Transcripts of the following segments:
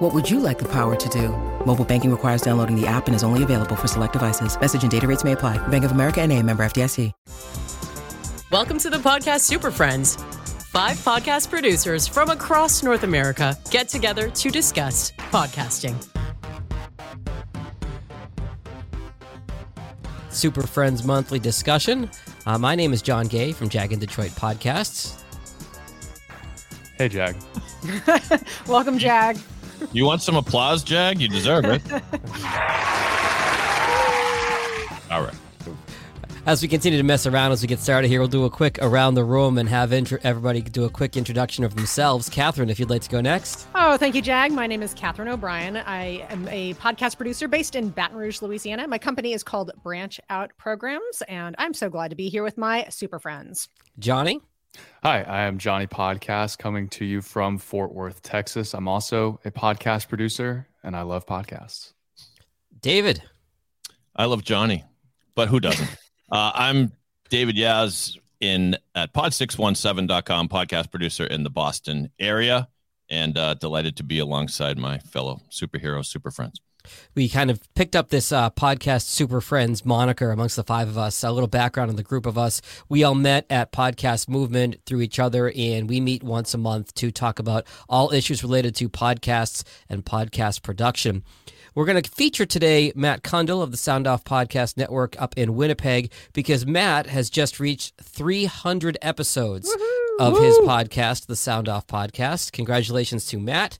What would you like the power to do? Mobile banking requires downloading the app and is only available for select devices. Message and data rates may apply. Bank of America and a member FDIC. Welcome to the podcast Super Friends. Five podcast producers from across North America get together to discuss podcasting. Super Friends monthly discussion. Uh, my name is Jon Gay from Jag In Detroit Podcasts. Hey, Jag. Welcome, Jag. You want some applause, Jag? You deserve it. All right. As we continue to mess around as we get started here, we'll do a quick around the room and have intro- everybody do a quick introduction of themselves. Catherine, if you'd like to go next. Oh, thank you, Jag. My name is Catherine O'Brien. I am a podcast producer based in Baton Rouge, Louisiana. My company is called Branch Out Programs, and I'm so glad to be here with my super friends. Johnny. Hi, I am Johnny Podcast coming to you from Fort Worth, Texas. I'm also a podcast producer and I love podcasts. David. I love Johnny, but who doesn't? uh, I'm David Yas in at pod617.com, podcast producer in the Boston area, and uh, delighted to be alongside my fellow superheroes, super friends. We kind of picked up this uh, podcast Super Friends moniker amongst the five of us. A little background on the group of us. We all met at Podcast Movement through each other, and we meet once a month to talk about all issues related to podcasts and podcast production. We're going to feature today Matt Cundill of the Sound Off Podcast Network up in Winnipeg because Matt has just reached 300 episodes Woo-hoo! Of his podcast, the Sound Off Podcast. Congratulations to Matt.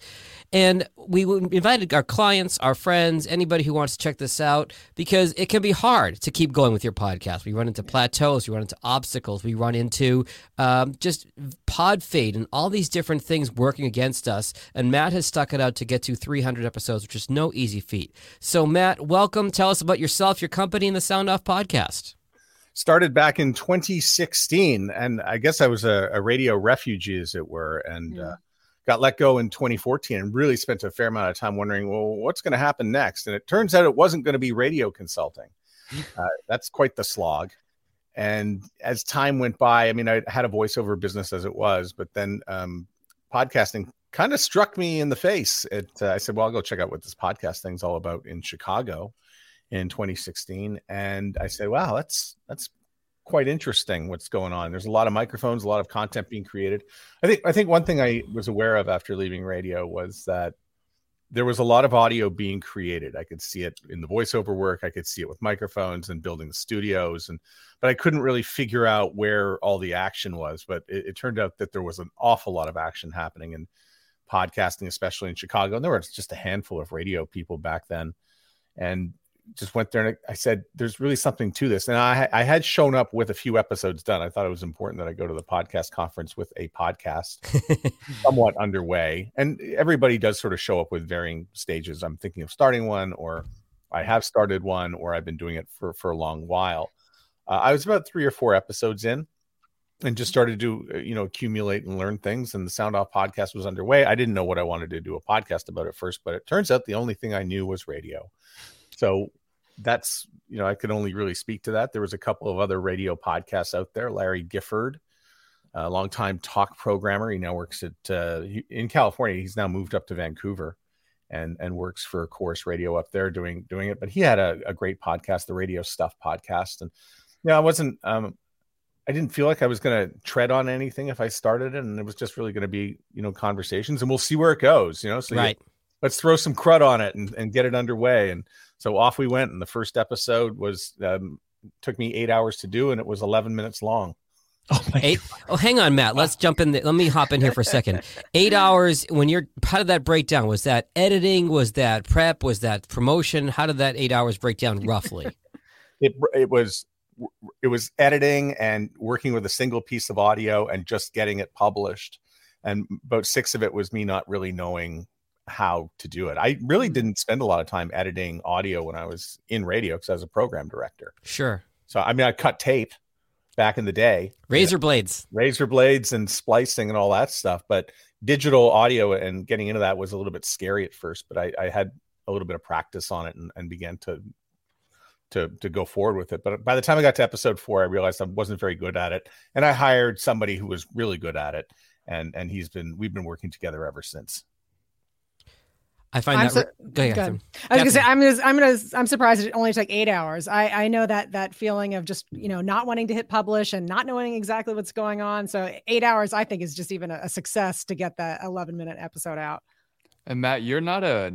And we invited our clients, our friends, anybody who wants to check this out because it can be hard to keep going with your podcast. We run into plateaus, we run into obstacles, we run into um, just pod fade and all these different things working against us. And Matt has stuck it out to get to 300 episodes, which is no easy feat. So, Matt, welcome. Tell us about yourself, your company, and the Sound Off podcast started back in 2016 and i guess i was a, a radio refugee as it were and Yeah. uh, got let go in 2014 and really spent a fair amount of time wondering well what's going to happen next? And it turns out it wasn't going to be radio consulting. Uh, that's quite the slog. And as time went by i mean i had a voiceover business as it was but then um, podcasting kind of struck me in the face. It uh, i said well i'll go check out what this podcast thing's all about in chicago in 2016 and i said wow that's that's quite interesting what's going on. There's a lot of microphones a lot of content being created. I think i think one thing i was aware of after leaving radio was that there was a lot of audio being created. I could see it in the voiceover work i could see it with microphones and building the studios and but i couldn't really figure out where all the action was but it, it turned out that there was an awful lot of action happening in podcasting especially in chicago and there was just a handful of radio people back then and just went there and I said, "There's really something to this." And I, I had shown up with a few episodes done. I thought it was important that I go to the podcast conference with a podcast somewhat underway. And everybody does sort of show up with varying stages. I'm thinking of starting one, or I have started one, or I've been doing it for for a long while. Uh, I was about three or four episodes in, and just started to uh, you know accumulate and learn things. And the Sound Off podcast was underway. I didn't know what I wanted to do a podcast about at first, but it turns out the only thing I knew was radio. So that's you know I can only really speak to that. There was a couple of other radio podcasts out there. Larry Gifford, a longtime talk programmer, he now works at uh, in California. He's now moved up to Vancouver, and and works for Corus Radio up there doing doing it. But he had a, a great podcast, the Radio Stuff podcast, and yeah, I wasn't. Um, I didn't feel like I was going to tread on anything if I started it, and it was just really going to be you know conversations, and we'll see where it goes. You know, so you- right. Let's throw some crud on it and, and get it underway. And so off we went. And the first episode was um, took me eight hours to do, and it was 11 minutes long. Oh my Eight. Oh, hang on, Matt. Let's jump in. There. Let me hop in here for a second. Eight hours. When you're, how did that break down? Was that editing? Was that prep? Was that promotion? How did that eight hours break down roughly? It it was it was editing and working with a single piece of audio and just getting it published. And about six of it was me not really knowing how to do it. I really mm. didn't spend a lot of time editing audio when I was in radio because I was a program director. Sure. So I mean, I cut tape, back in the day. Razor blades. razor blades and splicing and all that stuff. But digital audio and getting into that was a little bit scary at first, but I, I had a little bit of practice on it and, and began to to to go forward with it. But by the time I got to episode four, I realized I wasn't very good at it, and I hired somebody who was really good at it, and and he's been we've been working together ever since. I find I'm that. so- re- go ahead. Good. Catherine. I was gonna say I'm just, I'm gonna I'm surprised it only took eight hours. I I know that that feeling of just you know not wanting to hit publish and not knowing exactly what's going on. So eight hours I think is just even a, a success to get that 11 minute episode out. And Matt, you're not a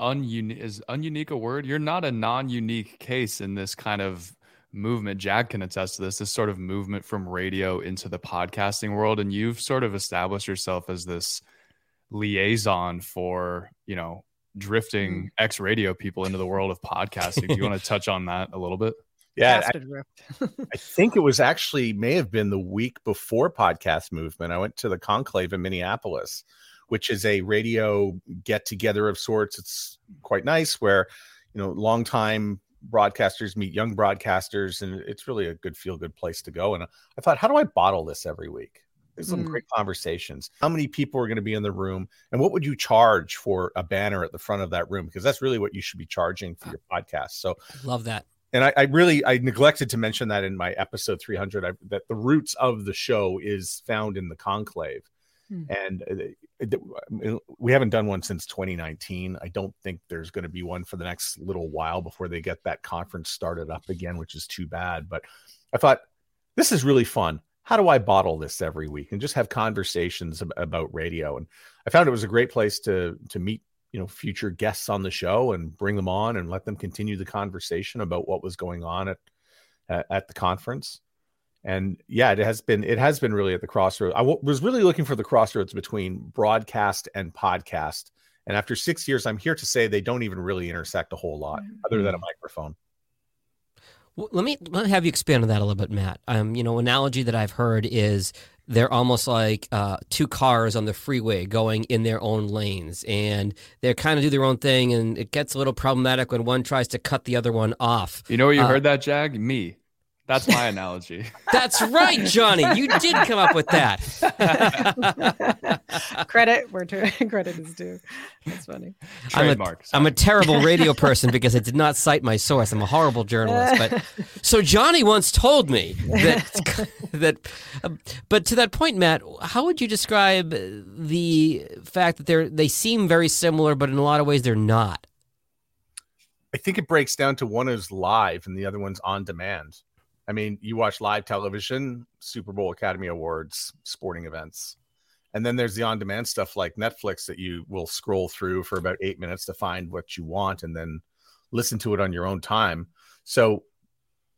ununique is ununique a word? You're not a non-unique case in this kind of movement. Jag can attest to this, this sort of movement from radio into the podcasting world. And you've sort of established yourself as this liaison for, you know, drifting mm. ex radio people into the world of podcasting. Do you want to touch on that a little bit? Yeah, Fast and ripped. I think it was actually may have been the week before podcast movement. I went to the conclave in Minneapolis, which is a radio get together of sorts. It's quite nice where, you know, longtime broadcasters meet young broadcasters, and it's really a good feel good place to go. And I thought, how do I bottle this every week? There's some Mm. great conversations. How many people are going to be in the room, and what would you charge for a banner at the front of that room? Because that's really what you should be charging for your podcast. So Love that. and I, I really I neglected to mention that in my episode 300 I, that the roots of the show is found in the conclave Hmm. and uh, we haven't done one since 2019 i don't think there's going to be one for the next little while before they get that conference started up again which is too bad but i thought this is really fun how do i bottle this every week and just have conversations about radio? And i found it was a great place to to meet you know future guests on the show and bring them on and let them continue the conversation about what was going on at at, at the conference. And yeah it has been it has been really at the crossroads I w- was really looking for the crossroads between broadcast and podcast. And after six years i'm here to say they don't even really intersect a whole lot other than a mm-hmm. microphone Well, let me let me have you expand on that a little bit, Matt. Um, you know, analogy that I've heard is they're almost like uh, two cars on the freeway going in their own lanes, and they kind of do their own thing, and it gets a little problematic when one tries to cut the other one off. You know where you Uh, heard that, Jag? Me. That's my analogy. That's right, Johnny. You did come up with that. credit where to, credit is due. That's funny. I'm a, Trademark. I'm a terrible radio person because I did not cite my source. I'm a horrible journalist. But so Johnny once told me that that. uh, but to that point, Matt, how would you describe the fact that they're they seem very similar, but in a lot of ways they're not? i think it breaks down to one is live and the other one's on demand i mean you watch live television super bowl academy awards sporting events and then there's the on demand stuff like netflix that you will scroll through for about eight minutes to find what you want and then listen to it on your own time. So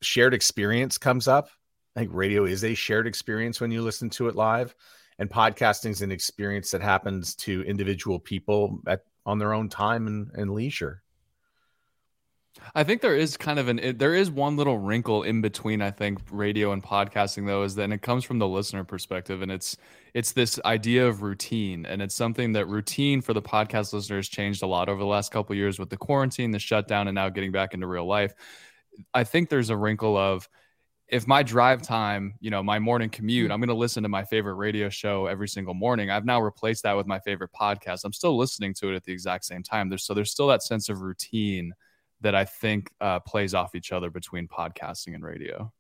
shared experience comes up. I think radio is a shared experience when you listen to it live and podcasting is an experience that happens to individual people at on their own time and, and leisure I think there is kind of an it, there is one little wrinkle in between I think radio and podcasting though is that it comes from the listener perspective and it's it's this idea of routine and it's something that routine for the podcast listeners changed a lot over the last couple of years with the quarantine, the shutdown and now getting back into real life. I think there's a wrinkle of if my drive time, you know, my morning commute, mm-hmm. I'm going to listen to my favorite radio show every single morning. I've now replaced that with my favorite podcast. I'm still listening to it at the exact same time. There's so there's still that sense of routine that I think uh, plays off each other between podcasting and radio.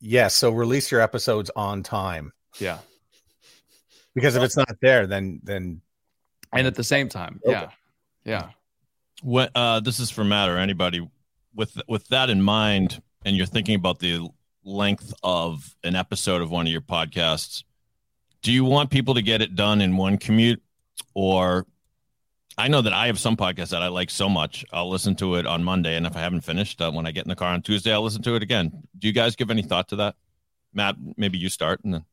Yes. so release your episodes on time Yeah. because if it's not there, then then And at the same time, Okay. yeah. Yeah. What uh, this is for Matt or anybody with with that in mind, and you're thinking about the length of an episode of one of your podcasts. Do you want people to get it done in one commute, or I know that I have some podcasts that I like so much. I'll listen to it on Monday, and if I haven't finished, uh, when I get in the car on Tuesday, I'll listen to it again. Do you guys give any thought to that? Matt, maybe you start, and then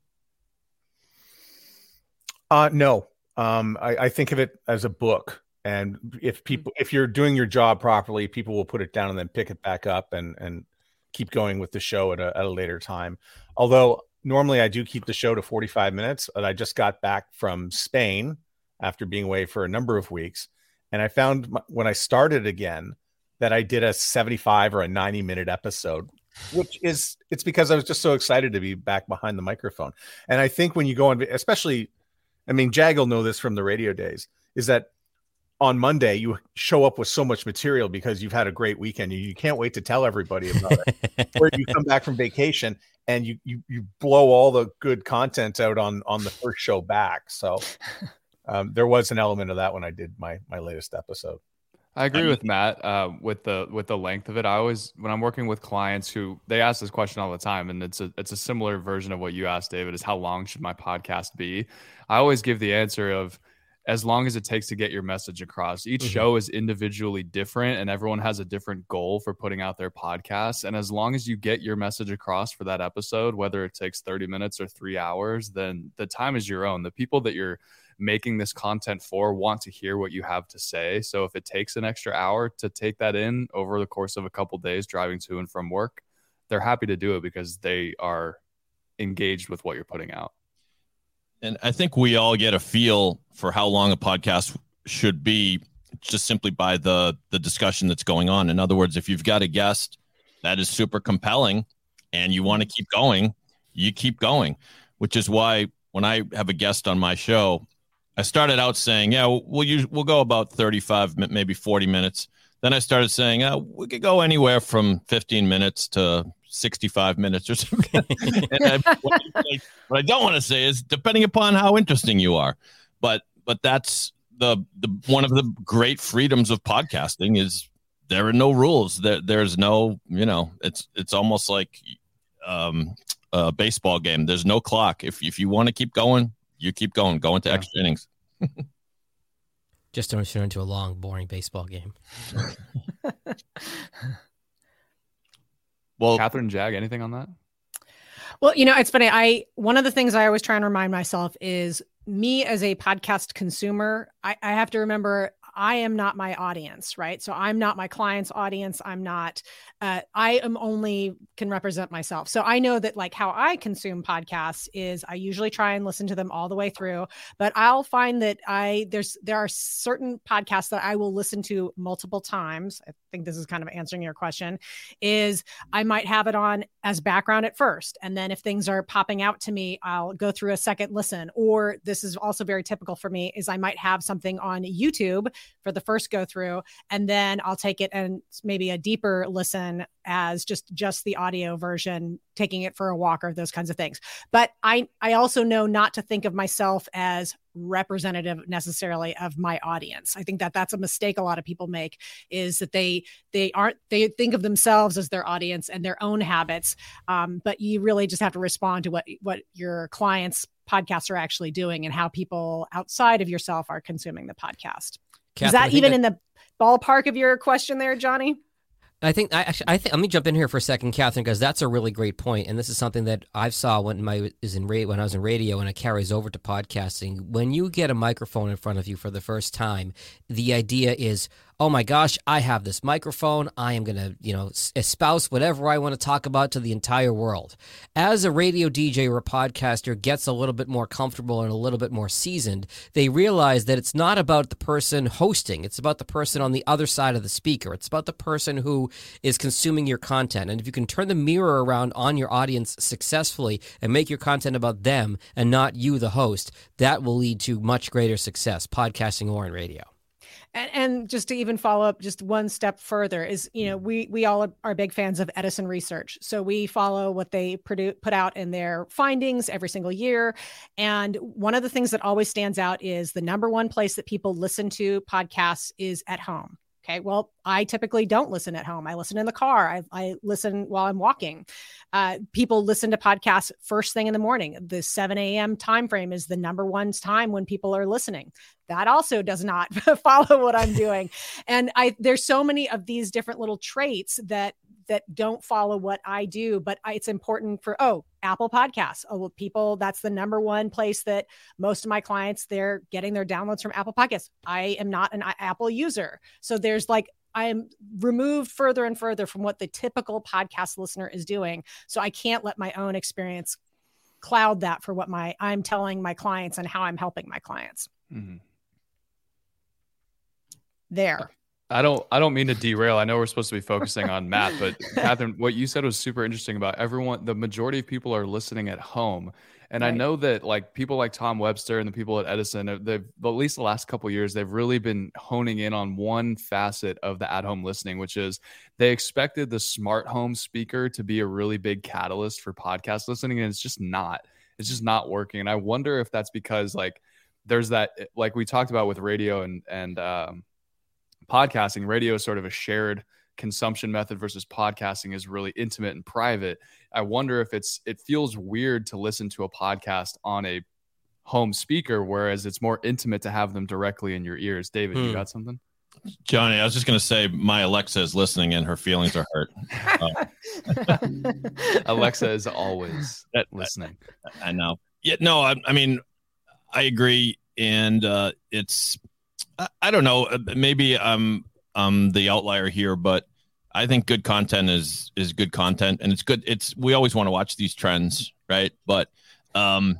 uh no. Um I, I think of it as a book. And if people if you're doing your job properly, people will put it down and then pick it back up and and keep going with the show at a, at a later time. Although normally I do keep the show to 45 minutes, but I just got back from Spain after being away for a number of weeks. And I found my, when I started again that I did a 75 or a 90 minute episode which is it's because I was just so excited to be back behind the microphone. And I think when you go on, especially, I mean, Jag will know this from the radio days, is that on Monday you show up with so much material because you've had a great weekend. You, you can't wait to tell everybody about it. or you come back from vacation and you you you blow all the good content out on on the first show back. So um, there was an element of that when I did my my latest episode. I agree with Matt uh, with the with the length of it. I always when I'm working with clients who they ask this question all the time, and it's a it's a similar version of what you asked, David. Is how long should my podcast be? I always give the answer of as long as it takes to get your message across. Each mm-hmm. show is individually different, and everyone has a different goal for putting out their podcast. And as long as you get your message across for that episode, whether it takes 30 minutes or three hours, then the time is your own. The people that you're making this content for want to hear what you have to say. So if it takes an extra hour to take that in over the course of a couple of days driving to and from work, they're happy to do it because they are engaged with what you're putting out. And I think we all get a feel for how long a podcast should be just simply by the the discussion that's going on. In other words, if you've got a guest that is super compelling and you want to keep going, you keep going, which is why when I have a guest on my show, I started out saying, yeah, we'll use, we'll go about 35, maybe 40 minutes. Then I started saying, uh, we could go anywhere from 15 minutes to 65 minutes or something. I, what, I, what I don't want to say is depending upon how interesting you are, but, but that's the, the, one of the great freedoms of podcasting is there are no rules. There, there's no, you know, it's, it's almost like, um, a baseball game. There's no clock. If, if you want to keep going, you keep going, go into yeah. extra innings. Just don't turn into a long, boring baseball game. well, Catherine Jag, anything on that? Well, you know, it's funny. I one of the things I always try and remind myself is me as a podcast consumer. I, I have to remember I am not my audience, right? So I'm not my client's audience. I'm not, uh, I am only can represent myself. So I know that like how I consume podcasts is I usually try and listen to them all the way through, but I'll find that I, there's, there are certain podcasts that I will listen to multiple times. I think this is kind of answering your question is I might have it on as background at first. And then if things are popping out to me, I'll go through a second listen. Or this is also very typical for me is I might have something on YouTube for the first go through and then I'll take it and maybe a deeper listen as just just the audio version taking it for a walk or those kinds of things. But i i also know not to think of myself as representative necessarily of my audience. I think that that's a mistake a lot of people make is that they they aren't they think of themselves as their audience and their own habits um, but you really just have to respond to what what your clients podcasts are actually doing and how people outside of yourself are consuming the podcast Catherine, is that even in the ballpark of your question there, Johnny? I think I actually I think let me jump in here for a second, Catherine, because that's a really great point, and this is something that I've saw when my is in when I was in radio, and it carries over to podcasting. When you get a microphone in front of you for the first time, the idea is oh my gosh, I have this microphone. I am going to, you know, espouse whatever I want to talk about to the entire world. As a radio DJ or a podcaster gets a little bit more comfortable and a little bit more seasoned, they realize that it's not about the person hosting, it's about the person on the other side of the speaker. It's about the person who is consuming your content. And if you can turn the mirror around on your audience successfully and make your content about them and not you, the host, that will lead to much greater success, podcasting or in radio. And, and just to even follow up just one step further is you know we we all are big fans of edison research. So we follow what they produce put out in their findings every single year. And one of the things that always stands out is the number one place that people listen to podcasts is at home. Okay. Well, I typically don't listen at home. I listen in the car. I, I listen while I'm walking. Uh, people listen to podcasts first thing in the morning. The 7 a.m. time frame is the number one time when people are listening. That also does not follow what I'm doing. and I there's so many of these different little traits that that don't follow what I do, but I, it's important for oh Apple Podcasts. Oh, people that's the number one place that most of my clients they're getting their downloads from Apple Podcasts. I am not an Apple user, so there's like I am removed further and further from what the typical podcast listener is doing. So I can't let my own experience cloud that for what my I'm telling my clients and how I'm helping my clients. Mm-hmm. There. I don't I don't mean to derail. I know we're supposed to be focusing on Matt, but Catherine, what you said was super interesting about everyone. The majority of people are listening at home. And right. I know that like people like Tom Webster and the people at Edison, uh, they've at least the last couple years, they've really been honing in on one facet of the at-home listening, which is they expected the smart home speaker to be a really big catalyst for podcast listening, and it's just not. It's just not working. And I wonder if that's because like there's that like we talked about with radio and and um, podcasting, radio is sort of a shared consumption method versus podcasting is really intimate and private. I wonder if it's it feels weird to listen to a podcast on a home speaker, whereas it's more intimate to have them directly in your ears. David, hmm. you got something? Johnny, I was just going to say my Alexa is listening and her feelings are hurt. Uh, Alexa is always listening. I, I know. Yeah, no, I, I mean, I agree, and uh, it's I, I don't know. Uh, maybe I'm I'm the outlier here, but I think good content is is good content, and it's good. It's we always want to watch these trends, right? But um,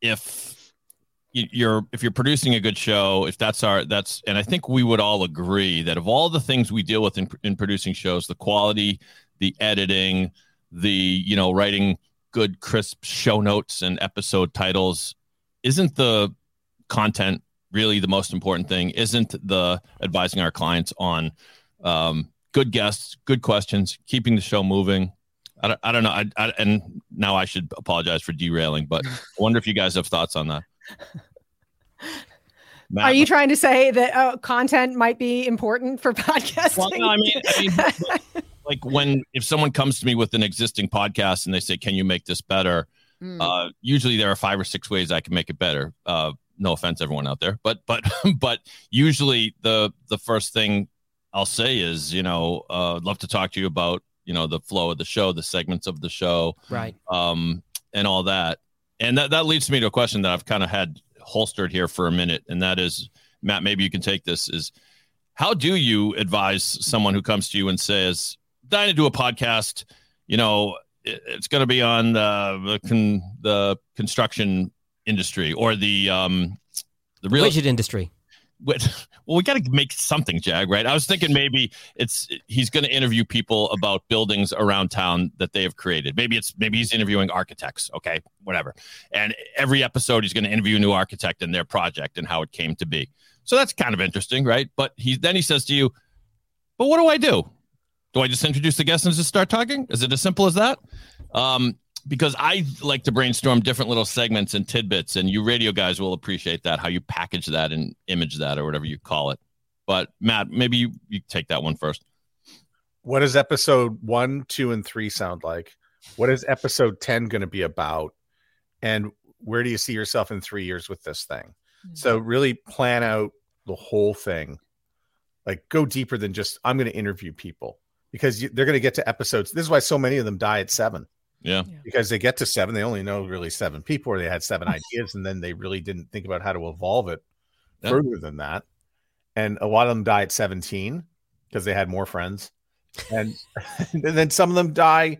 if you're if you're producing a good show, if that's our that's, and I think we would all agree that of all the things we deal with in, in producing shows, the quality, the editing, the you know writing good crisp show notes and episode titles isn't the content really the most important thing isn't the advising our clients on um, good guests good questions keeping the show moving i don't, I don't know I, I, and now i should apologize for derailing but i wonder if you guys have thoughts on that Matt, Are you trying to say that uh, content might be important for podcasting? Well, no, I mean, I mean like when if someone comes to me with an existing podcast and they say, "Can you make this better?" Mm. Uh, usually there are five or six ways I can make it better. Uh, no offense, everyone out there, but but but usually the the first thing I'll say is, you know, uh, I'd love to talk to you about you know the flow of the show, the segments of the show, right, um, and all that. And that that leads me to a question that I've kind of had holstered here for a minute, and that is, Matt, maybe you can take this. Is how do you advise someone who comes to you and says, "Dying to do a podcast," you know, it's going to be on the the, con, the construction industry or the um the real widget industry. Well, we got to make something, Jag. Right? I was thinking maybe it's he's going to interview people about buildings around town that they have created. Maybe it's maybe he's interviewing architects. Okay, whatever. And every episode, he's going to interview a new architect and their project and how it came to be. So that's kind of interesting, right? But he then he says to you, "But what do I do? Do I just introduce the guests and just start talking? Is it as simple as that? Um, because I like to brainstorm different little segments and tidbits, and you radio guys will appreciate that, how you package that and image that or whatever you call it. But Matt, maybe you, you take that one first. What does episode one, two, and three sound like? What is episode 10 going to be about? And where do you see yourself in three years with this thing? Mm-hmm. So, really plan out the whole thing. Like, go deeper than just, I'm going to interview people because you, they're going to get to episodes. This is why so many of them die at seven. Yeah. Because they get to seven, they only know really seven people, or they had seven ideas, and then they really didn't think about how to evolve it yeah. further than that. And a lot of them die at 17 because they had more friends. And, and then some of them die.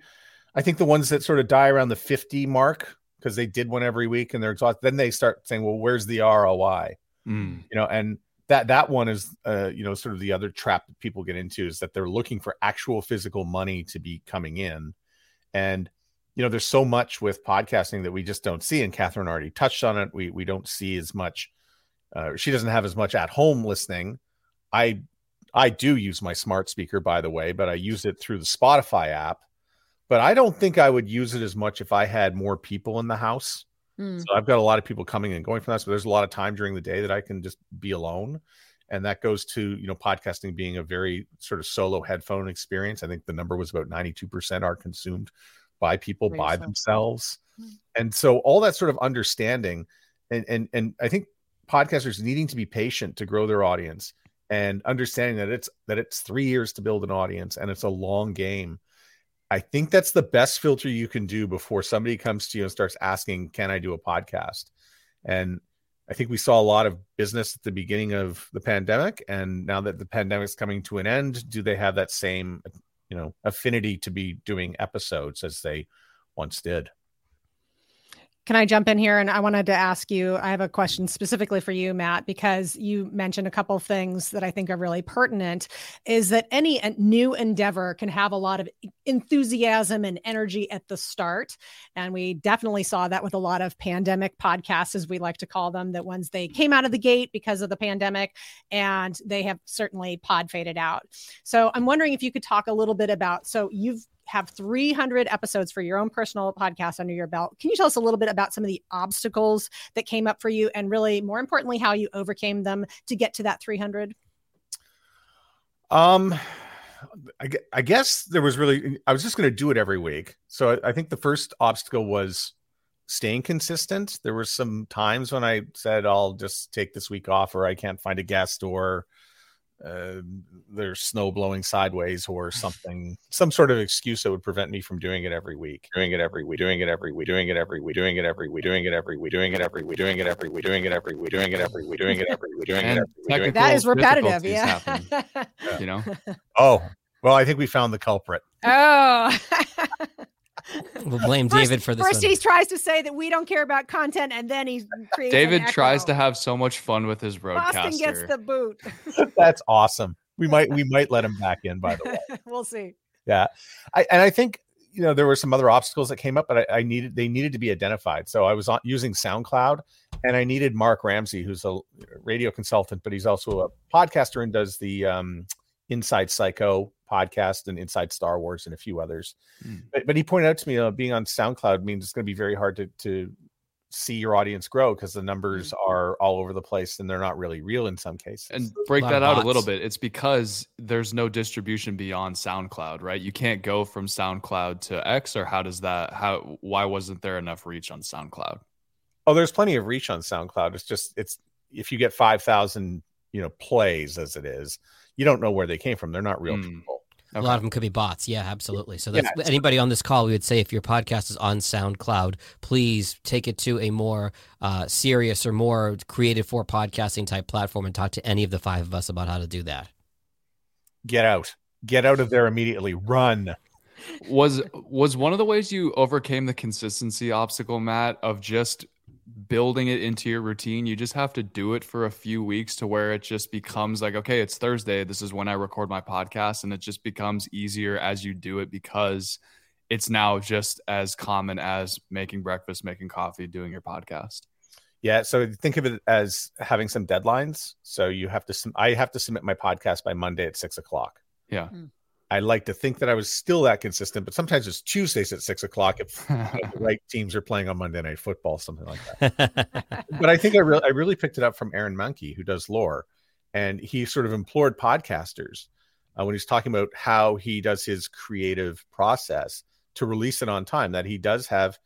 I think the ones that sort of die around the 50 mark because they did one every week and they're exhausted. Then they start saying, well, where's the ROI? Mm. You know, and that that one is uh, you know sort of the other trap that people get into is that they're looking for actual physical money to be coming in and you know there's so much with podcasting that we just don't see and catherine already touched on it we we don't see as much uh, she doesn't have as much at home listening i i do use my smart speaker by the way but i use it through the spotify app but i don't think i would use it as much if i had more people in the house Mm. So I've got a lot of people coming and going from that. So there's a lot of time during the day that I can just be alone. And that goes to, you know, podcasting being a very sort of solo headphone experience. I think the number was about 92% are consumed by people by themselves. Mm. And so all that sort of understanding and and and I think podcasters needing to be patient to grow their audience and understanding that it's that it's 3 years to build an audience and it's a long game I think that's the best filter you can do before somebody comes to you and starts asking, "Can I do a podcast?" And I think we saw a lot of business at the beginning of the pandemic, and now that the pandemic's coming to an end, do they have that same, you know, affinity to be doing episodes as they once did? Can I jump in here? And I wanted to ask you, I have a question specifically for you, Matt, because you mentioned a couple of things that I think are really pertinent. Is that any new endeavor can have a lot of enthusiasm and energy at the start. And we definitely saw that with a lot of pandemic podcasts, as we like to call them, that ones they came out of the gate because of the pandemic and they have certainly pod faded out. So I'm wondering if you could talk a little bit about so you've have 300 episodes for your own personal podcast under your belt. Can you tell us a little bit about some of the obstacles that came up for you and really more importantly how you overcame them to get to that 300? Um I, guess there was really I was just going to do it every week. So I think the first obstacle was staying consistent. There were some times when I said I'll just take this week off or I can't find a guest or uh, there's snow blowing sideways or something, some sort of excuse that would prevent me from doing it every week, doing it every week, doing it every week, doing it every week, doing it every week, doing it every week, doing it every week, doing it every week, doing it every week, doing it every week, doing it every week, doing it every week. That is repetitive, yeah. You know. Oh well, I think we found the culprit. Oh. We'll blame first, David for this. First, one. he tries to say that we don't care about content, and then he creates. David tries to have so much fun with his RODECaster. Boston gets the boot. That's awesome. We might we might let him back in. By the way, we'll see. Yeah, I, and I think you know there were some other obstacles that came up, but I, I needed they needed to be identified. So I was on, using SoundCloud, and I needed Mark Ramsey, who's a radio consultant, but he's also a podcaster and does the um, Inside Psycho podcast and Inside Star Wars and a few others. Mm. But, but he pointed out to me, uh, being on SoundCloud means it's going to be very hard to to see your audience grow because the numbers Mm-hmm. are all over the place and they're not really real in some cases. And break that of out a little bit. It's because there's no distribution beyond SoundCloud, right? You can't go from SoundCloud to X, or how does that? How? Why wasn't there enough reach on SoundCloud? oh, there's plenty of reach on SoundCloud. It's just it's if you get five thousand you know plays as it is, you don't know where they came from. They're not real Mm. people. A lot of them could be bots. Yeah, absolutely. So that's it's- anybody on this call. We would say if your podcast is on SoundCloud, please take it to a more uh, serious or more creative for podcasting type platform and talk to any of the five of us about how to do that. Get out, get out of there immediately. Run. was was one of the ways you overcame the consistency obstacle matt of just building it into your routine you just have to do it for a few weeks to where it just becomes like okay it's thursday this is when i record my podcast and it just becomes easier as you do it because it's now just as common as making breakfast making coffee doing your podcast Yeah. So think of it as having some deadlines. So you have to. I have to submit my podcast by Monday at six o'clock. yeah hmm. I like to think that I was still that consistent, but sometimes it's Tuesdays at six o'clock if the right teams are playing on Monday Night Football, something like that. but I think I really, I really picked it up from Aaron Mahnke, who does lore, and he sort of implored podcasters uh, when he's talking about how he does his creative process to release it on time. That he does have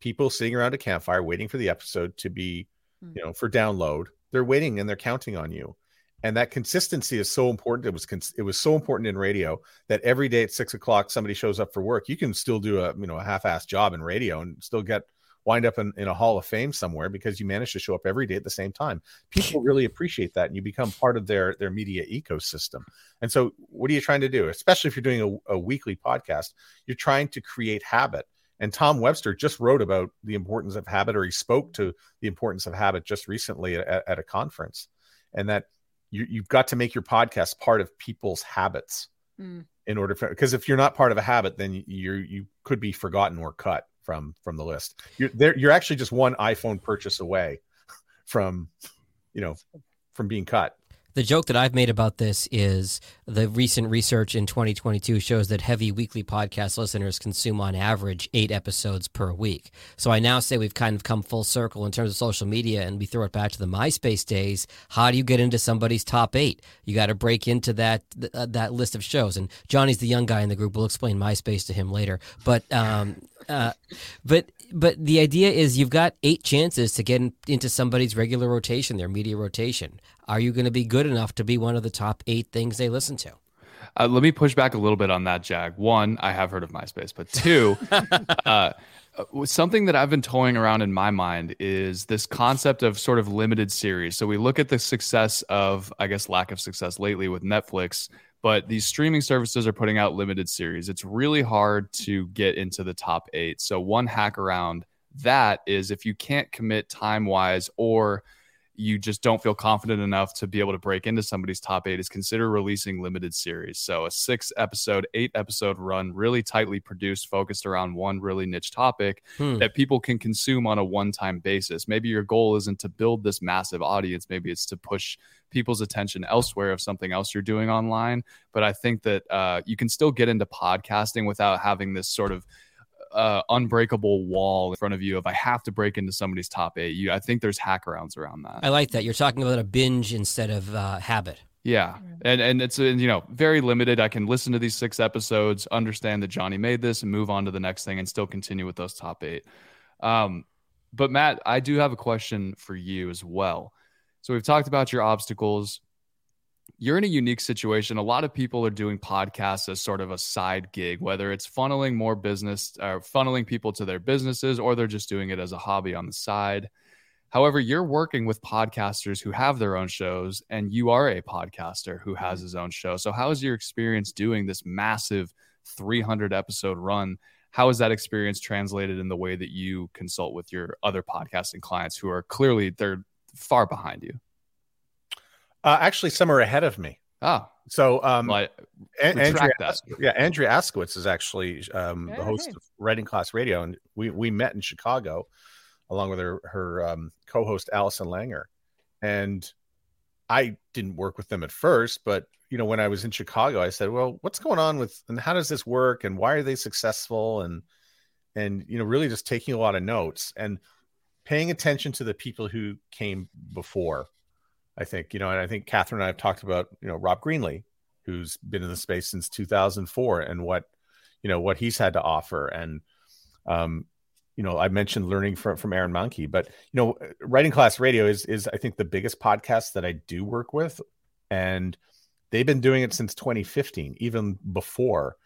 people sitting around a campfire waiting for the episode to be, Hmm. you know, for download. They're waiting and they're counting on you, and that consistency is so important. It was cons- it was so important in radio that every day at six o'clock somebody shows up for work. You can still do a you know a half-ass job in radio and still get wind up in, in a hall of fame somewhere because you manage to show up every day at the same time people really appreciate that and you become part of their their media ecosystem and so what are you trying to do especially if you're doing a, a weekly podcast you're trying to create habit and tom webster just wrote about the importance of habit or he spoke to the importance of habit just recently at, at a conference and that you, you've got to make your podcast part of people's habits Mm. in order for because if you're not part of a habit then you you could be forgotten or cut from from the list you're there you're actually just one iphone purchase away from you know from being cut The joke that I've made about this is the recent research in 2022 shows that heavy weekly podcast listeners consume on average eight episodes per week. So I now say we've kind of come full circle in terms of social media and we throw it back to the MySpace days. How do you get into somebody's top eight? You got to break into that uh, that list of shows. And Johnny's the young guy in the group. We'll explain MySpace to him later. But um, uh, but but the idea is you've got eight chances to get in, into somebody's regular rotation, their media rotation. Are you going to be good enough to be one of the top eight things they listen to? Uh, let me push back a little bit on that, Jag. One, I have heard of MySpace, but two, uh, something that I've been toying around in my mind is this concept of sort of limited series. So we look at the success of, I guess, lack of success lately with Netflix, but these streaming services are putting out limited series. It's really hard to get into the top eight. So one hack around that is if you can't commit time wise or you just don't feel confident enough to be able to break into somebody's top eight is consider releasing limited series. So a six episode, eight episode run, really tightly produced, focused around one really niche topic Hmm. that people can consume on a one time basis. Maybe your goal isn't to build this massive audience. Maybe it's to push people's attention elsewhere of something else you're doing online. But I think that uh, you can still get into podcasting without having this sort of uh, unbreakable wall in front of you of I have to break into somebody's top eight. You, I think there's hackarounds around that. I like that. You're talking about a binge instead of uh, habit. Yeah, and and it's you know very limited. I can listen to these six episodes, understand that Johnny made this, and move on to the next thing, and still continue with those top eight. Um, but Matt, I do have a question for you as well. So we've talked about your obstacles. You're in a unique situation. A lot of people are doing podcasts as sort of a side gig, whether it's funneling more business or funneling people to their businesses, or they're just doing it as a hobby on the side. However, you're working with podcasters who have their own shows, and you are a podcaster who has his own show. So, how is your experience doing this massive 300 episode run? How is that experience translated in the way that you consult with your other podcasting clients who are clearly they're far behind you? Uh, actually, some are ahead of me. Ah, So, um, well, An- Andrea, that. Yeah, Andrea Askowitz is actually um, the host hey. of Writing Class Radio, and we we met in Chicago, along with her her um, co-host Allison Langer, and I didn't work with them at first, but you know when I was in Chicago, I said, "Well, what's going on with and how does this work and why are they successful?" and and you know really just taking a lot of notes and paying attention to the people who came before. I think you know, and I think Catherine and I have talked about you know Rob Greenlee, who's been in the space since 2004 and what you know what he's had to offer. And um you know i mentioned learning from from aaron mahnke but you know writing class radio is is i think the biggest podcast that i do work with. And they've been doing it since 2015 even before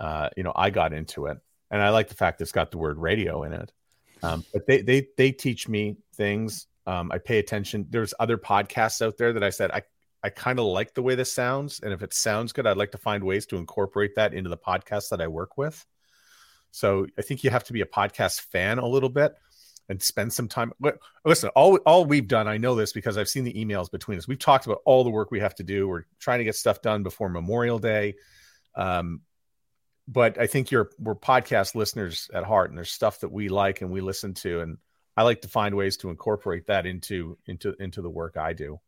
uh you know i got into it. And i like the fact it's got the word radio in it. Um but they they they teach me things um i pay attention there's other podcasts out there that i said i I kind of like the way this sounds. And if it sounds good, I'd like to find ways to incorporate that into the podcast that I work with. So I think you have to be a podcast fan a little bit and spend some time. Listen, all, all we've done, I know this because I've seen the emails between us. We've talked about all the work we have to do. We're trying to get stuff done before Memorial Day. Um, but I think you're we're podcast listeners at heart, and there's stuff that we like and we listen to, and I like to find ways to incorporate that into into into the work I do.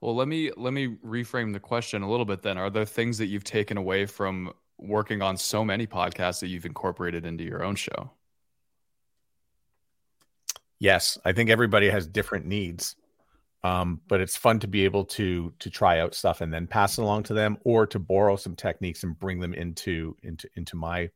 Well, let me let me reframe the question a little bit then. Are there things that you've taken away from working on so many podcasts that you've incorporated into your own show? Yes, I think everybody has different needs, um, but it's fun to be able to to try out stuff and then pass it along to them, or to borrow some techniques and bring them into into into my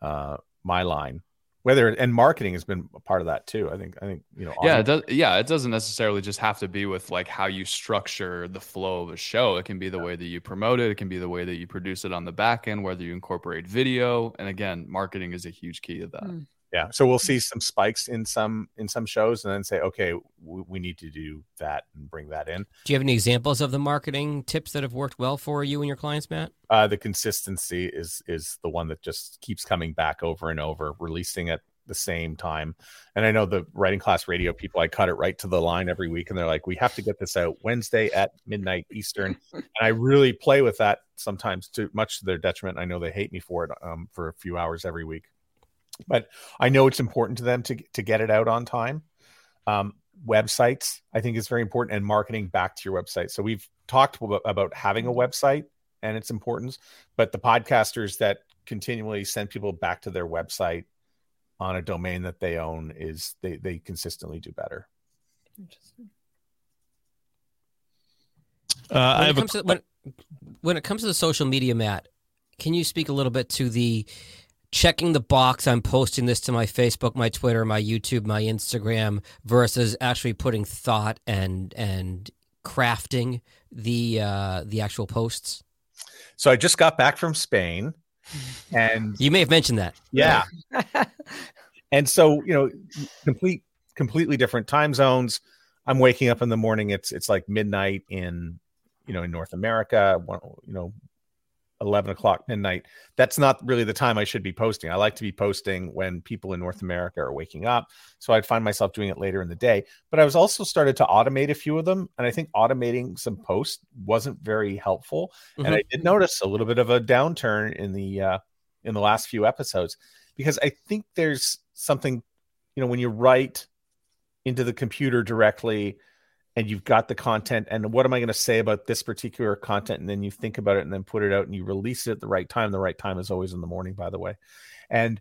uh, my line. Whether and marketing has been a part of that too. I think I think you know. Yeah, it does, yeah, it doesn't necessarily just have to be with like how you structure the flow of a show. It can be the way that you promote it. It can be the way that you produce it on the back end, whether you incorporate video. And again, marketing is a huge key to that. Mm. Yeah. So we'll see some spikes in some in some shows, and then say, okay, we, we need to do that and bring that in. Do you have any examples of the marketing tips that have worked well for you and your clients, Matt? uh, the consistency is is the one that just keeps coming back over and over, releasing at the same time. And I know the writing class radio people, I cut it right to the line every week, and they're like, "We have to get this out Wednesday at midnight Eastern." and I really play with that sometimes, to much to their detriment. I know they hate me for it um, for a few hours every week, but I know it's important to them to to get it out on time. Um, websites, I think, is very important, and marketing back to your website. So we've talked about, about having a website and its importance, but the podcasters that continually send people back to their website on a domain that they own is they they consistently do better. Interesting. Uh, I When have it, a to, when, when it comes to the social media, Matt, can you speak a little bit to the checking the box? I'm posting this to my Facebook, my Twitter, my YouTube, my Instagram, versus actually putting thought and and crafting the uh, the actual posts. So I just got back from Spain, and You may have mentioned that. yeah, and so you know, complete completely different time zones. I'm waking up in the morning. It's it's like midnight in you know in North America. One, you know, 11 o'clock midnight. That's not really the time i should be posting. I like to be posting when people in north america are waking up so i'd find myself doing it later in the day. But i was also started to automate a few of them and i think automating some posts wasn't very helpful. Mm-hmm. and i did notice a little bit of a downturn in the uh in the last few episodes because i think there's something you know when you write into the computer directly and you've got the content and what am i going to say about this particular content? And then you think about it and then put it out and you release it at the right time. The right time is always in the morning by the way. And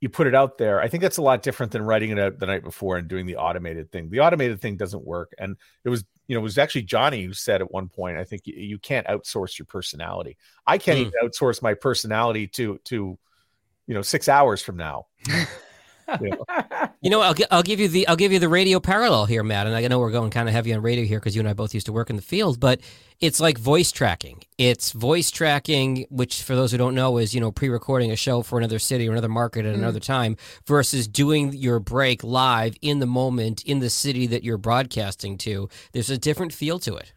you put it out there. I think that's a lot different than writing it out the night before and doing the automated thing. The automated thing doesn't work. And it was you know it was actually johnny who said at one point i think you, you can't outsource your personality. I can't mm. even outsource my personality to to you know six hours from now you know, I'll, I'll give you the I'll give you the radio parallel here, Matt. And I know we're going kind of heavy on radio here because you and I both used to work in the field, but it's like voice tracking. It's voice tracking, which for those who don't know is you know pre-recording a show for another city or another market at mm. another time, versus doing your break live in the moment in the city that you're broadcasting to. There's a different feel to it.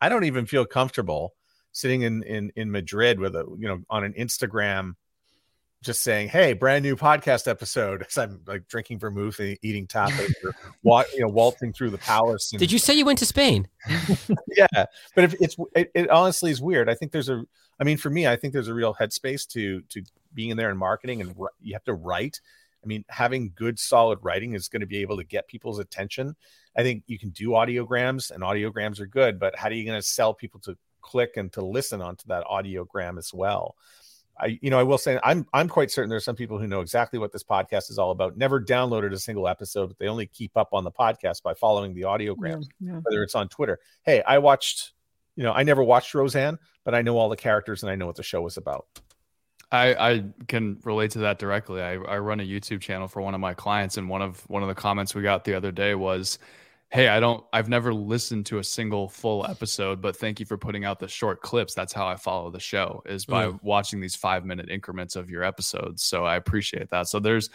I don't even feel comfortable sitting in in in Madrid with a you know on an Instagram just saying, "Hey, brand new podcast episode." As I'm like drinking vermouth and eating tapas, or wa- you know, waltzing through the palace. And... Did you say you went to Spain? yeah, but if it's it, it, honestly is weird. I think there's a. I mean, for me, I think there's a real headspace to to being in there and marketing, and you have to write. I mean, having good, solid writing is going to be able to get people's attention. I think you can do audiograms, and audiograms are good, but how are you going to sell people to click and to listen onto that audiogram as well? I, you know, I will say I'm I'm quite certain there's some people who know exactly what this podcast is all about. Never downloaded a single episode, but they only keep up on the podcast by following the audiogram, yeah, yeah. whether it's on Twitter. Hey, I watched, you know, I never watched Roseanne, but I know all the characters and I know what the show was about. I, I can relate to that directly. I, I run a YouTube channel for one of my clients, and one of one of the comments we got the other day was, hey i don't i've never listened to a single full episode but thank you for putting out the short clips. That's how i follow the show is by watching these five minute increments of your episodes. So i appreciate that. So there's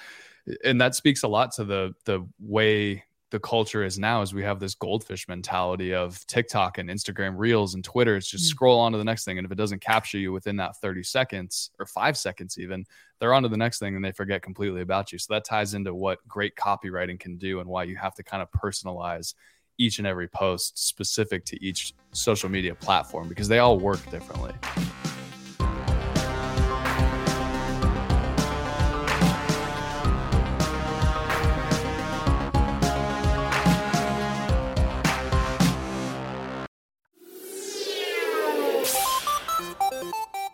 and that speaks a lot to the the way the culture is now is we have this goldfish mentality of TikTok and Instagram Reels and Twitter. It's just mm. scroll on to the next thing. And if it doesn't capture you within that 30 seconds or five seconds, even, they're on to the next thing and they forget completely about you. So that ties into what great copywriting can do and why you have to kind of personalize each and every post specific to each social media platform because they all work differently.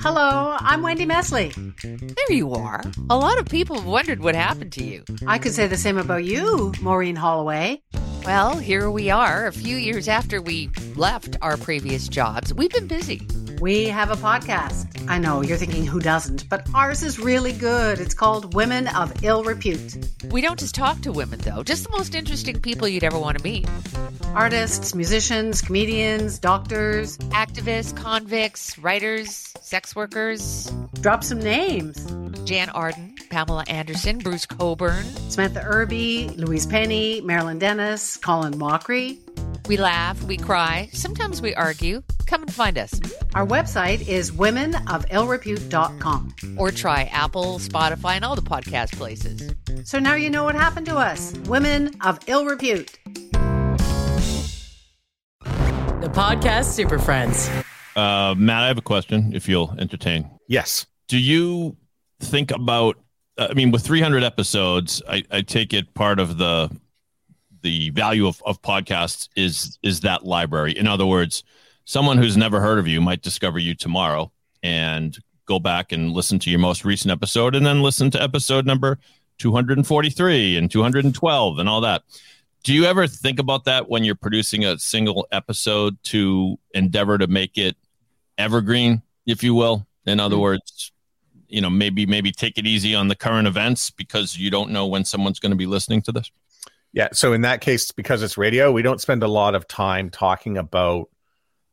Hello, I'm Wendy Mesley. There you are. A lot of people have wondered what happened to you. I could say the same about you, Maureen Holloway. Well, here we are, a few years after we left our previous jobs. We've been busy. We have a podcast. I know you're thinking who doesn't, but ours is really good. It's called Women of Ill Repute. We don't just talk to women, though, just the most interesting people you'd ever want to meet artists, musicians, comedians, doctors, activists, convicts, writers, sex workers. Drop some names Jann Arden, Pamela Anderson, Bruce Cockburn, Samantha Irby, Louise Penny, Marilyn Denis, Colin Mochrie. We laugh, we cry, sometimes we argue. Come and find us. Our website is womenofillrepute.com. Or try Apple, Spotify, and all the podcast places. So now you know what happened to us Women of Ill Repute. The podcast Super Friends. Uh, Matt, I have a question if you'll entertain. Yes. Do you think about, I mean, with 300 episodes, I, I take it part of the the value of, of podcasts is is that library. In other words, someone who's never heard of you might discover you tomorrow and go back and listen to your most recent episode and then listen to episode number 243 and 212 and all that. Do you ever think about that when you're producing a single episode to endeavor to make it evergreen, if you will? In other mm-hmm. words, you know, maybe maybe take it easy on the current events because you don't know when someone's going to be listening to this. Yeah. So in that case, because it's radio, we don't spend a lot of time talking about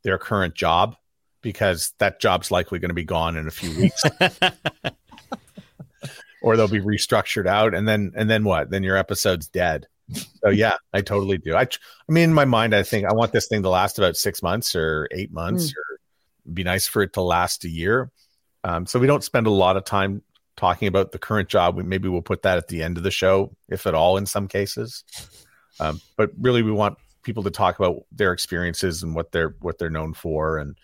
their current job because that job's likely going to be gone in a few weeks. or they'll be restructured out and then and then what? Then your episode's dead. So yeah, I totally do. I I mean in my mind I think I want this thing to last about 6 months or 8 months mm. or be nice for it to last a year. Um, so we don't spend a lot of time talking about the current job. We, maybe we'll put that at the end of the show, if at all, in some cases. Um, but really, we want people to talk about their experiences and what they're what they're known for, and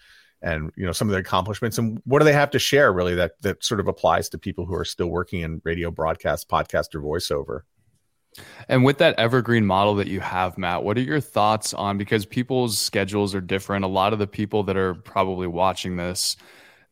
and you know some of their accomplishments and what do they have to share really that that sort of applies to people who are still working in radio broadcast podcast or voiceover and with that evergreen model that you have matt what are your thoughts on because people's schedules are different a lot of the people that are probably watching this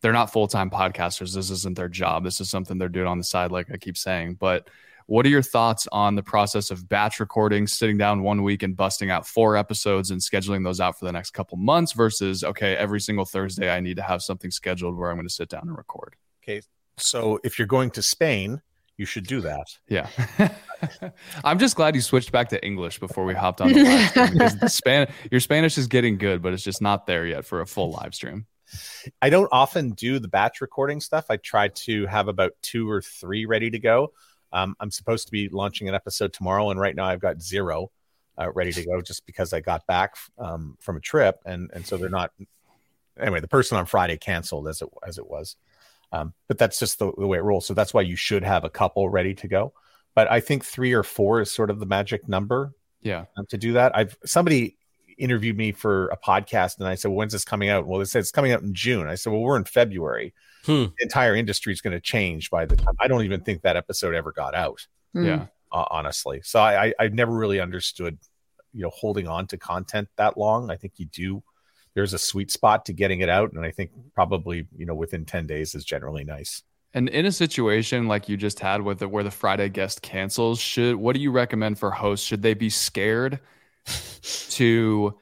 they're not full-time podcasters this isn't their job this is something they're doing on the side like i keep saying but what are your thoughts on the process of batch recording sitting down one week and busting out four episodes and scheduling those out for the next couple months versus okay every single thursday i need to have something scheduled where i'm going to sit down and record okay so if you're going to spain you should do that. Yeah. I'm just glad you switched back to English before we hopped on the live stream because Span- your Spanish is getting good, but it's just not there yet for a full live stream. I don't often do the batch recording stuff. I try to have about two or three ready to go. Um, I'm supposed to be launching an episode tomorrow, and right now I've got zero uh, ready to go just because I got back um, from a trip, and and so they're not. Anyway, the person on Friday canceled as it as it was, um, but that's just the, the way it rolls. So that's why you should have a couple ready to go. But I think three or four is sort of the magic number. Yeah, um, to do that, I've somebody interviewed me for a podcast and I said, well, when's this coming out? Well, it said it's coming out in June. I said, well, we're in February. Hmm. The entire industry is going to change by the time. I don't even think that episode ever got out. Hmm. Yeah. Uh, honestly. So I, I, I've never really understood, you know, holding on to content that long. I think you do. There's a sweet spot to getting it out. And I think probably, you know, within 10 days is generally nice. And in a situation like you just had with it, where the Friday guest cancels, should what do you recommend for hosts? Should they be scared to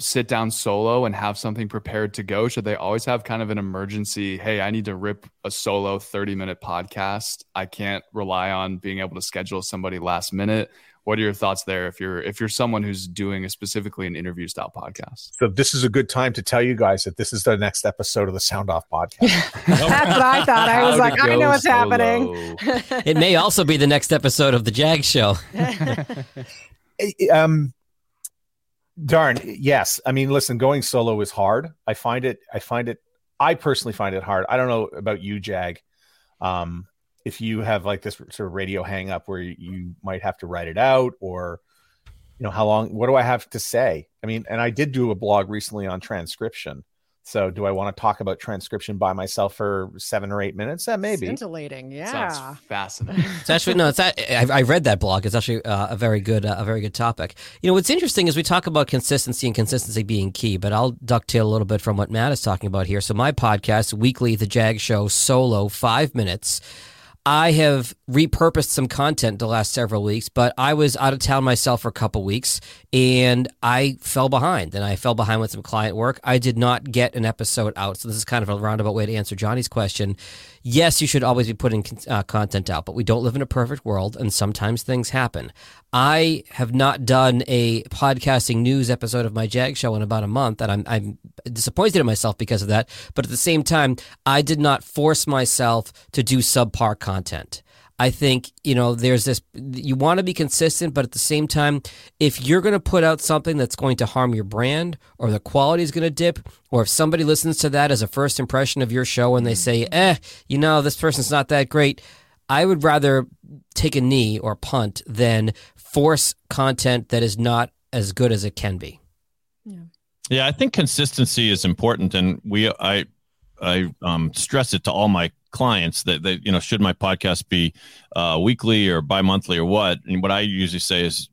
sit down solo and have something prepared to go? Should they always have kind of an emergency? Hey, I need to rip a solo 30 minute podcast. I can't rely on being able to schedule somebody last minute. What are your thoughts there if you're if you're someone who's doing a specifically an interview style podcast? So this is a good time to tell you guys that this is the next episode of the Sound Off podcast. That's what I thought. I was like, I know what's solo. happening. it may also be the next episode of the Jag Show. um, Darn, yes. I mean, listen, going solo is hard. I find it. I find it. I personally find it hard. I don't know about you, Jag. Um, if you have like this sort of radio hang up where you, might have to write it out, or you know, how long? What do I have to say? I mean, and I did do a blog recently on transcription, so, do I want to talk about transcription by myself for seven or eight minutes? That maybe scintillating. Yeah, Sounds fascinating. it's actually no. It's that I, I read that blog. It's actually uh, a very good, uh, a very good topic. You know, what's interesting is we talk about consistency and consistency being key, but I'll ducktail a little bit from what Matt is talking about here. So, my podcast, weekly, the Jag Show, solo, five minutes. I have repurposed some content the last several weeks, but I was out of town myself for a couple weeks and I fell behind. And I fell behind with some client work. I did not get an episode out. So this is kind of a roundabout way to answer Johnny's question. Yes, you should always be putting uh, content out, but we don't live in a perfect world and sometimes things happen. I have not done a podcasting news episode of my Jag show in about a month, and I'm, I'm disappointed in myself because of that. But at the same time, I did not force myself to do subpar content. I think, you know, there's this, you want to be consistent, but at the same time, if you're going to put out something that's going to harm your brand or the quality is going to dip, or if somebody listens to that as a first impression of your show and they say, eh, you know, this person's not that great, I would rather take a knee or punt than force content that is not as good as it can be. Yeah, yeah I think consistency is important, and we I I um, stress it to all my clients that that you know should my podcast be uh, weekly or bi-monthly or what and what i usually say is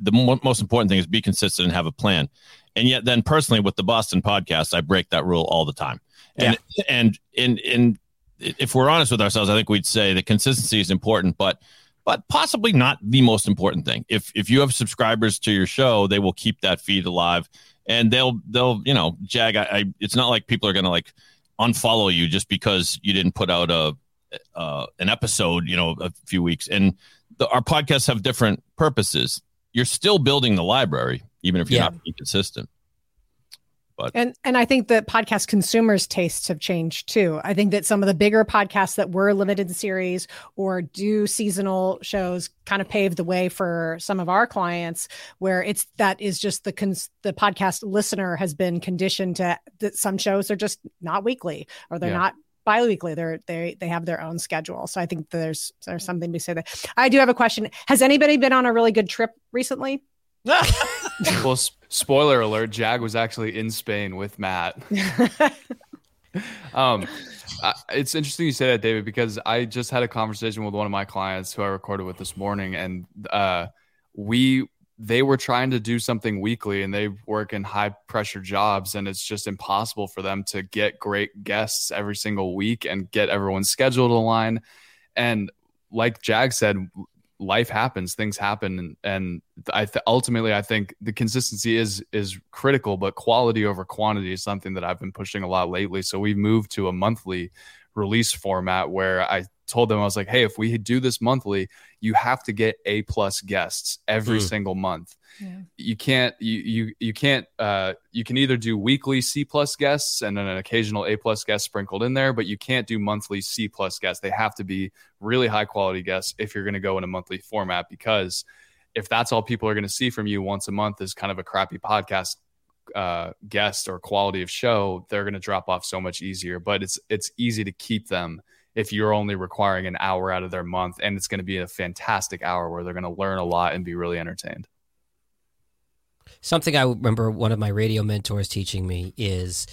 the mo- most important thing is be consistent and have a plan and yet then personally with the boston podcast i break that rule all the time and yeah. and in in if we're honest with ourselves i think we'd say that consistency is important but but possibly not the most important thing. If if you have subscribers to your show, they will keep that feed alive, and they'll they'll you know jag. I, I it's not like people are gonna like unfollow you just because you didn't put out a uh, an episode, you know, a few weeks. And the, our podcasts have different purposes. You're still building the library, even if you're yeah. not being consistent. But and and I think that podcast consumers' tastes have changed too. I think that some of the bigger podcasts that were limited series or do seasonal shows kind of paved the way for some of our clients where it's that is just the cons- the podcast listener has been conditioned to that some shows are just not weekly or they're yeah. not biweekly. They're they they have their own schedule. So i think there's there's something to say that i do have a question. Has anybody been on a really good trip recently well, spoiler alert: Jag was actually in Spain with Matt. um, it's interesting you say that, David, because I just had a conversation with one of my clients who I recorded with this morning, and uh, we they were trying to do something weekly, and they work in high pressure jobs, and it's just impossible for them to get great guests every single week and get everyone's scheduled to align. And like Jag said, life happens things happen and, and i th- ultimately i think the consistency is is critical but quality over quantity is something that i've been pushing a lot lately. So we've moved to a monthly release format where i told them i was like hey if we do this monthly you have to get a plus guests every mm. single month yeah. you can't you you you can't uh you can either do weekly c plus guests and then an occasional a plus guest sprinkled in there but you can't do monthly c plus guests they have to be really high quality guests if you're going to go in a monthly format because if that's all people are going to see from you once a month is kind of a crappy podcast uh, guest or quality of show, they're going to drop off so much easier. But it's it's easy to keep them if you're only requiring an hour out of their month, and it's going to be a fantastic hour where they're going to learn a lot and be really entertained. Something I remember one of my radio mentors teaching me is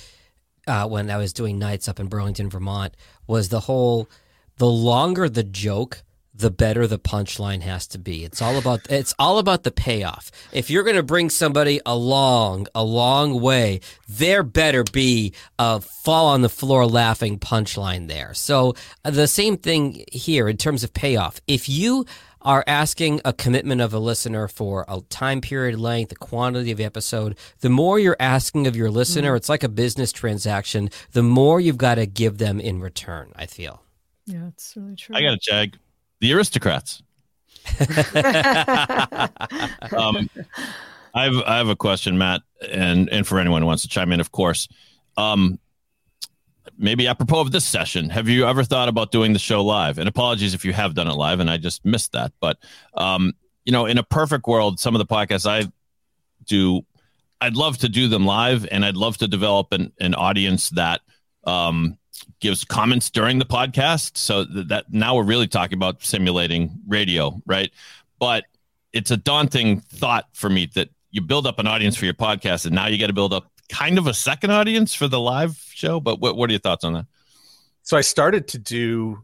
uh, when I was doing nights up in Burlington, Vermont, was the whole the longer the joke, the better the punchline has to be. It's all about it's all about the payoff. If you're going to bring somebody along a long way, there better be a fall on the floor laughing punchline there. So uh, the same thing here in terms of payoff. If you are asking a commitment of a listener for a time period length, the quantity of the episode, the more you're asking of your listener, mm-hmm. it's like a business transaction, the more you've got to give them in return, I feel. Yeah, it's really true. I got a Jag. The aristocrats. um, I have I have a question, Matt, and and for anyone who wants to chime in, of course. Um, maybe apropos of this session, have you ever thought about doing the show live? And apologies if you have done it live and I just missed that. But, um, you know, in a perfect world, some of the podcasts I do, I'd love to do them live and I'd love to develop an, an audience that um, gives comments during the podcast. So that, that now we're really talking about simulating radio, right? But it's a daunting thought for me that you build up an audience for your podcast and now you got to build up kind of a second audience for the live show. But what, what are your thoughts on that? So I started to do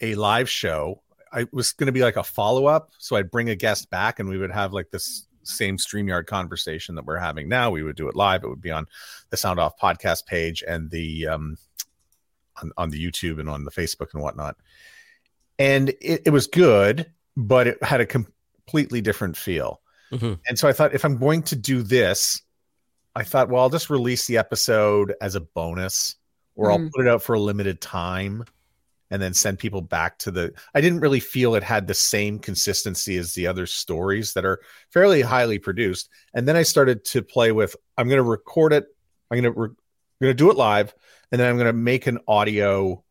a live show. I was going to be like a follow up. So I'd bring a guest back and we would have like this same StreamYard conversation that we're having now. We would do it live. It would be on the Sound Off podcast page and the, um, on, on the YouTube and on the Facebook and whatnot. and it, it was good, but it had a completely different feel. Mm-hmm. And so I thought, if I'm going to do this, I thought, well, I'll just release the episode as a bonus, or I'll Mm. put it out for a limited time and then send people back to the. I didn't really feel it had the same consistency as the other stories that are fairly highly produced. And then I started to play with, I'm going to record it, I'm going to, re- I'm going to do it live, and then I'm going to make an audio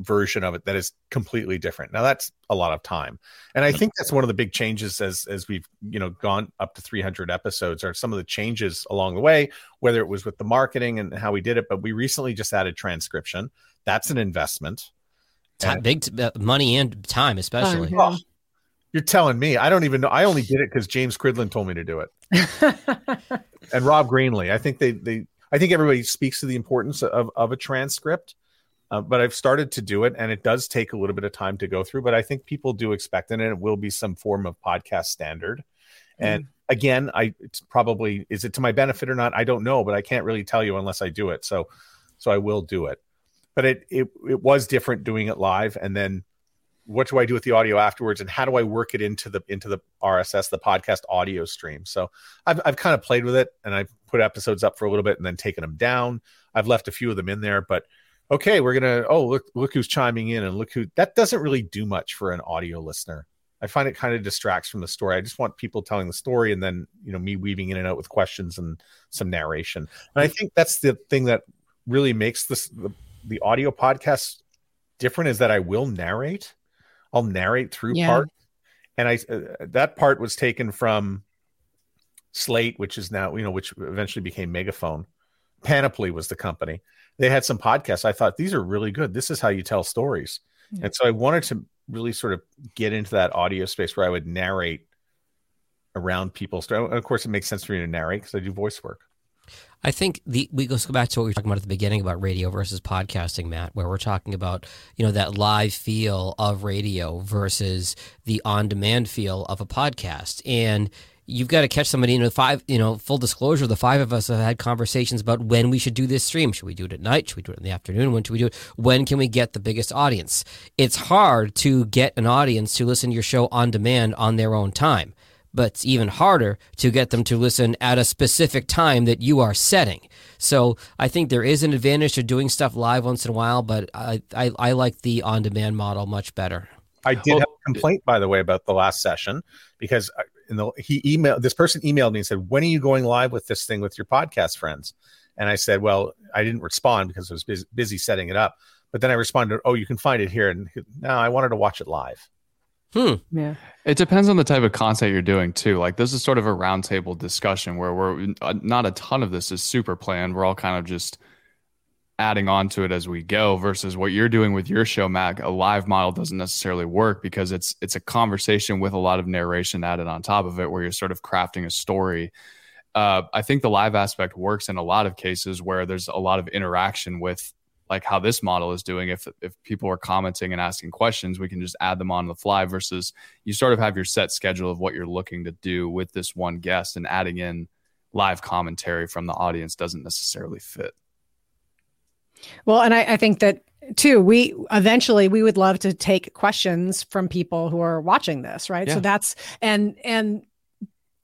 version of it that is completely different. Now that's a lot of time. And I think that's one of the big changes as as we've, you know, gone up to 300 episodes are some of the changes along the way, whether it was with the marketing and how we did it, but we recently just added transcription. That's an investment. Time, big t- uh, money and time, especially. Oh, you're telling me. I don't even know. I only did it because James Cridland told me to do it. and Rob Greenlee. I think they they I think everybody speaks to the importance of of a transcript. Uh, but I've started to do it, and it does take a little bit of time to go through. But I think people do expect it, and it will be some form of podcast standard. And again, I it's probably is it to my benefit or not? I don't know, but I can't really tell you unless I do it. So, so I will do it. But it it it was different doing it live, and then what do I do with the audio afterwards, and how do I work it into the into the RSS, the podcast audio stream? So I've I've kind of played with it, and I've put episodes up for a little bit, and then taken them down. I've left a few of them in there, but okay, we're gonna oh look look who's chiming in, and look who that doesn't really do much for an audio listener. I find it kind of distracts from the story. I just want people telling the story, and then you know me weaving in and out with questions and some narration. And I think that's the thing that really makes this the, the audio podcast different is that I will narrate. I'll narrate through Yeah. part, and I uh, that part was taken from Slate, which is now you know which eventually became Megaphone. Panoply was the company. They had some podcasts. I thought these are really good. This is how you tell stories, and so I wanted to really sort of get into that audio space where I would narrate around people's of course, it makes sense for me to narrate because I do voice work. I think the we go back to what we were talking about at the beginning about radio versus podcasting, Matt, where we're talking about you know that live feel of radio versus the on-demand feel of a podcast, and you've got to catch somebody. You know, five. You know, full disclosure, the five of us have had conversations about when we should do this stream. Should we do it at night? Should we do it in the afternoon? When should we do it? When can we get the biggest audience? It's hard to get an audience to listen to your show on demand on their own time but it's even harder to get them to listen at a specific time that you are setting. So I think there is an advantage to doing stuff live once in a while, but I, I, I like the on demand model much better. I did have a oh. complaint, by the way, about the last session because uh, in the he emailed this person emailed me and said, "When are you going live with this thing with your podcast friends?" And I said, "Well, I didn't respond because I was busy, busy setting it up." But then I responded, "Oh, you can find it here." And he- no, I wanted to watch it live. Hmm. Yeah. It depends on the type of content you're doing too. Like this is sort of a roundtable discussion where we're uh, not a ton of this is super planned. We're all kind of just adding on to it as we go. Versus what you're doing with your show, Mac. A live model doesn't necessarily work because it's it's a conversation with a lot of narration added on top of it, where you're sort of crafting a story. Uh, I think the live aspect works in a lot of cases where there's a lot of interaction with like how this model is doing if if people are commenting and asking questions we can just add them on the fly versus you sort of have your set schedule of what you're looking to do with this one guest and adding in live commentary from the audience doesn't necessarily fit Well, and I, I think that too, we eventually we would love to take questions from people who are watching this, right? Yeah. So that's and and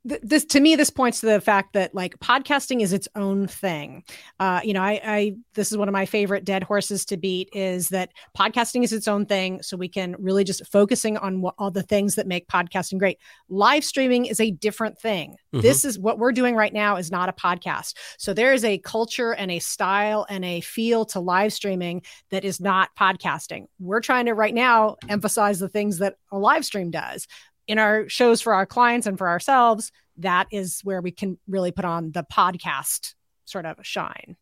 th- this to me this points to the fact that like podcasting is its own thing. Uh you know I, I this is one of my favorite dead horses to beat is that podcasting is its own thing so we can really just focusing on what, all the things that make podcasting great. Live streaming is a different thing. Mhm. this is what we're doing right now is not a podcast. So there is a culture and a style and a feel to live streaming that is not podcasting. We're trying to right now emphasize the things that a live stream does in our shows for our clients and for ourselves, that is where we can really put on the podcast sort of shine.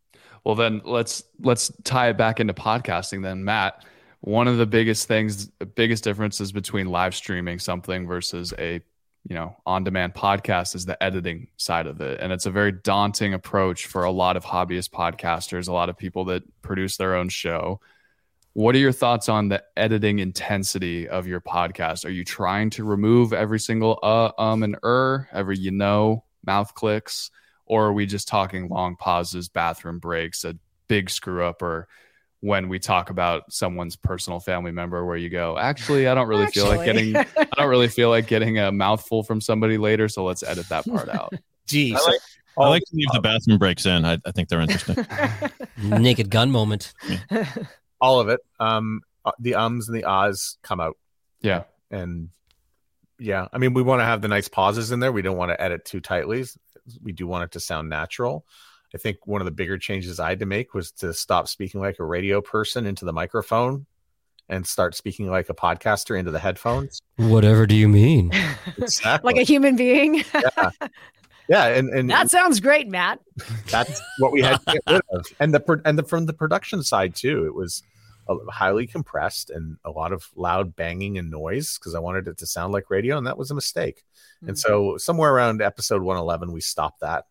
well then let's let's tie it back into podcasting then matt. One of the biggest things biggest differences between live streaming something versus a you know on demand podcast is the editing side of it. And it's a very daunting approach for a lot of hobbyist podcasters a lot of people that produce their own show what are your thoughts on the editing intensity of your podcast are you trying to remove every single uh um and er every you know mouth clicks or are we just talking long pauses bathroom breaks a big screw up or when we talk about someone's personal family member where you go actually i don't really feel like getting i don't really feel like getting a mouthful from somebody later so let's edit that part out Geez. I like, I like to leave the bathroom breaks in. I, I think they're interesting. Naked gun moment. All of it. Um, uh, the ums and the ahs come out, yeah and yeah, I mean, we want to have the nice pauses in there. We don't want to edit too tightly. We do want it to sound natural. I think one of the bigger changes I had to make was to stop speaking like a radio person into the microphone and start speaking like a podcaster into the headphones. Whatever do you mean? Exactly. like a human being. yeah. Yeah, and and that sounds great, Matt. that's what we had to get rid of. And the and the from the production side too it was highly compressed and a lot of loud banging and noise because i wanted it to sound like radio and that was a mistake. And so somewhere around episode 111 we stopped that